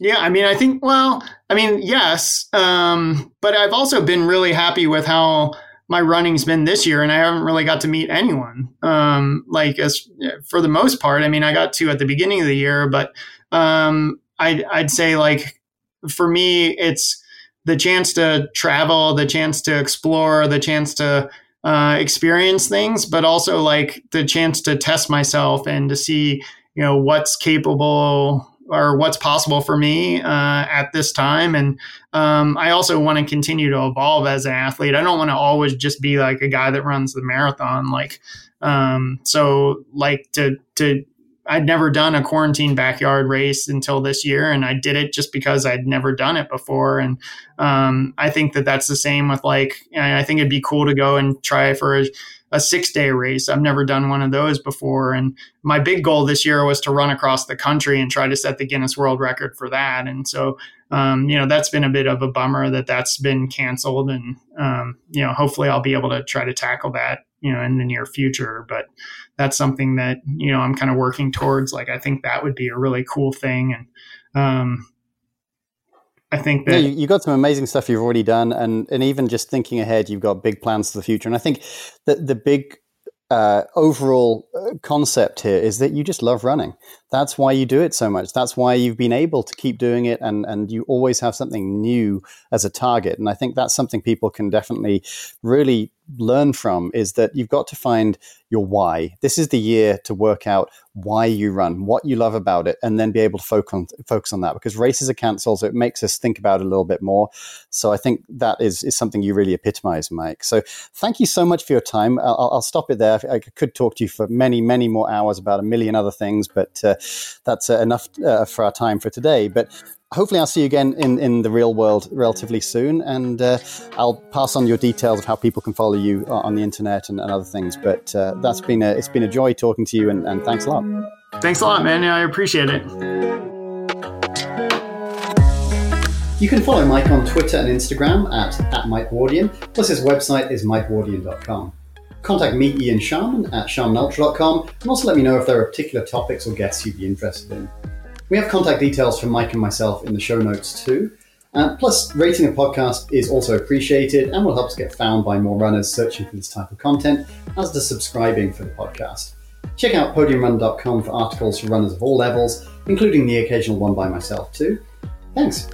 Yeah, I mean, I think, well, I mean, yes. Um, but I've also been really happy with how my running's been this year, and I haven't really got to meet anyone. Um, like, as for the most part, I mean, I got to at the beginning of the year, but um, I'd, I'd say, like, for me, it's the chance to travel, the chance to explore, the chance to uh, experience things, but also like the chance to test myself and to see, you know, what's capable or what's possible for me uh, at this time. And um, I also want to continue to evolve as an athlete. I don't want to always just be like a guy that runs the marathon. Like, um, so like to to I'd never done a quarantine backyard race until this year, and I did it just because I'd never done it before. And um, I think that that's the same with like I think it'd be cool to go and try for a a six day race. I've never done one of those before. And my big goal this year was to run across the country and try to set the Guinness World Record for that. And so, um, you know, that's been a bit of a bummer that that's been canceled. And, um, you know, hopefully I'll be able to try to tackle that you know in the near future but that's something that you know i'm kind of working towards like i think that would be a really cool thing and um I think that yeah, you, have got some amazing stuff you've already done, and and even just thinking ahead, you've got big plans for the future. And I think that the big uh, overall uh, concept here is that you just love running. That's why you do it so much. That's why you've been able to keep doing it, and and you always have something new as a target. And I think that's something people can definitely really learn from is that you've got to find your why. This is the year to work out why you run, what you love about it, and then be able to focus on, focus on that because races are cancelled. So it makes us think about it a little bit more. So I think that is, is something you really epitomize, Mike. So thank you so much for your time. I'll, I'll stop it there. I could talk to you for many, many more hours about a million other things, but uh, that's uh, enough uh, for our time for today. But hopefully I'll see you again in, in the real world relatively soon. And uh, I'll pass on your details of how people can follow you on the internet and, and other things. But uh, that's been a, it's been a joy talking to you and, and thanks a lot. Thanks a lot, man. Yeah, I appreciate it. You can follow Mike on Twitter and Instagram at, at Mike Wardian, plus his website is mikewardian.com. Contact me, Ian Sharman, at sharmanultra.com, and also let me know if there are particular topics or guests you'd be interested in. We have contact details from Mike and myself in the show notes too. Uh, plus, rating a podcast is also appreciated and will help us get found by more runners searching for this type of content, as does subscribing for the podcast. Check out podiumrun.com for articles for runners of all levels, including the occasional one by myself too. Thanks.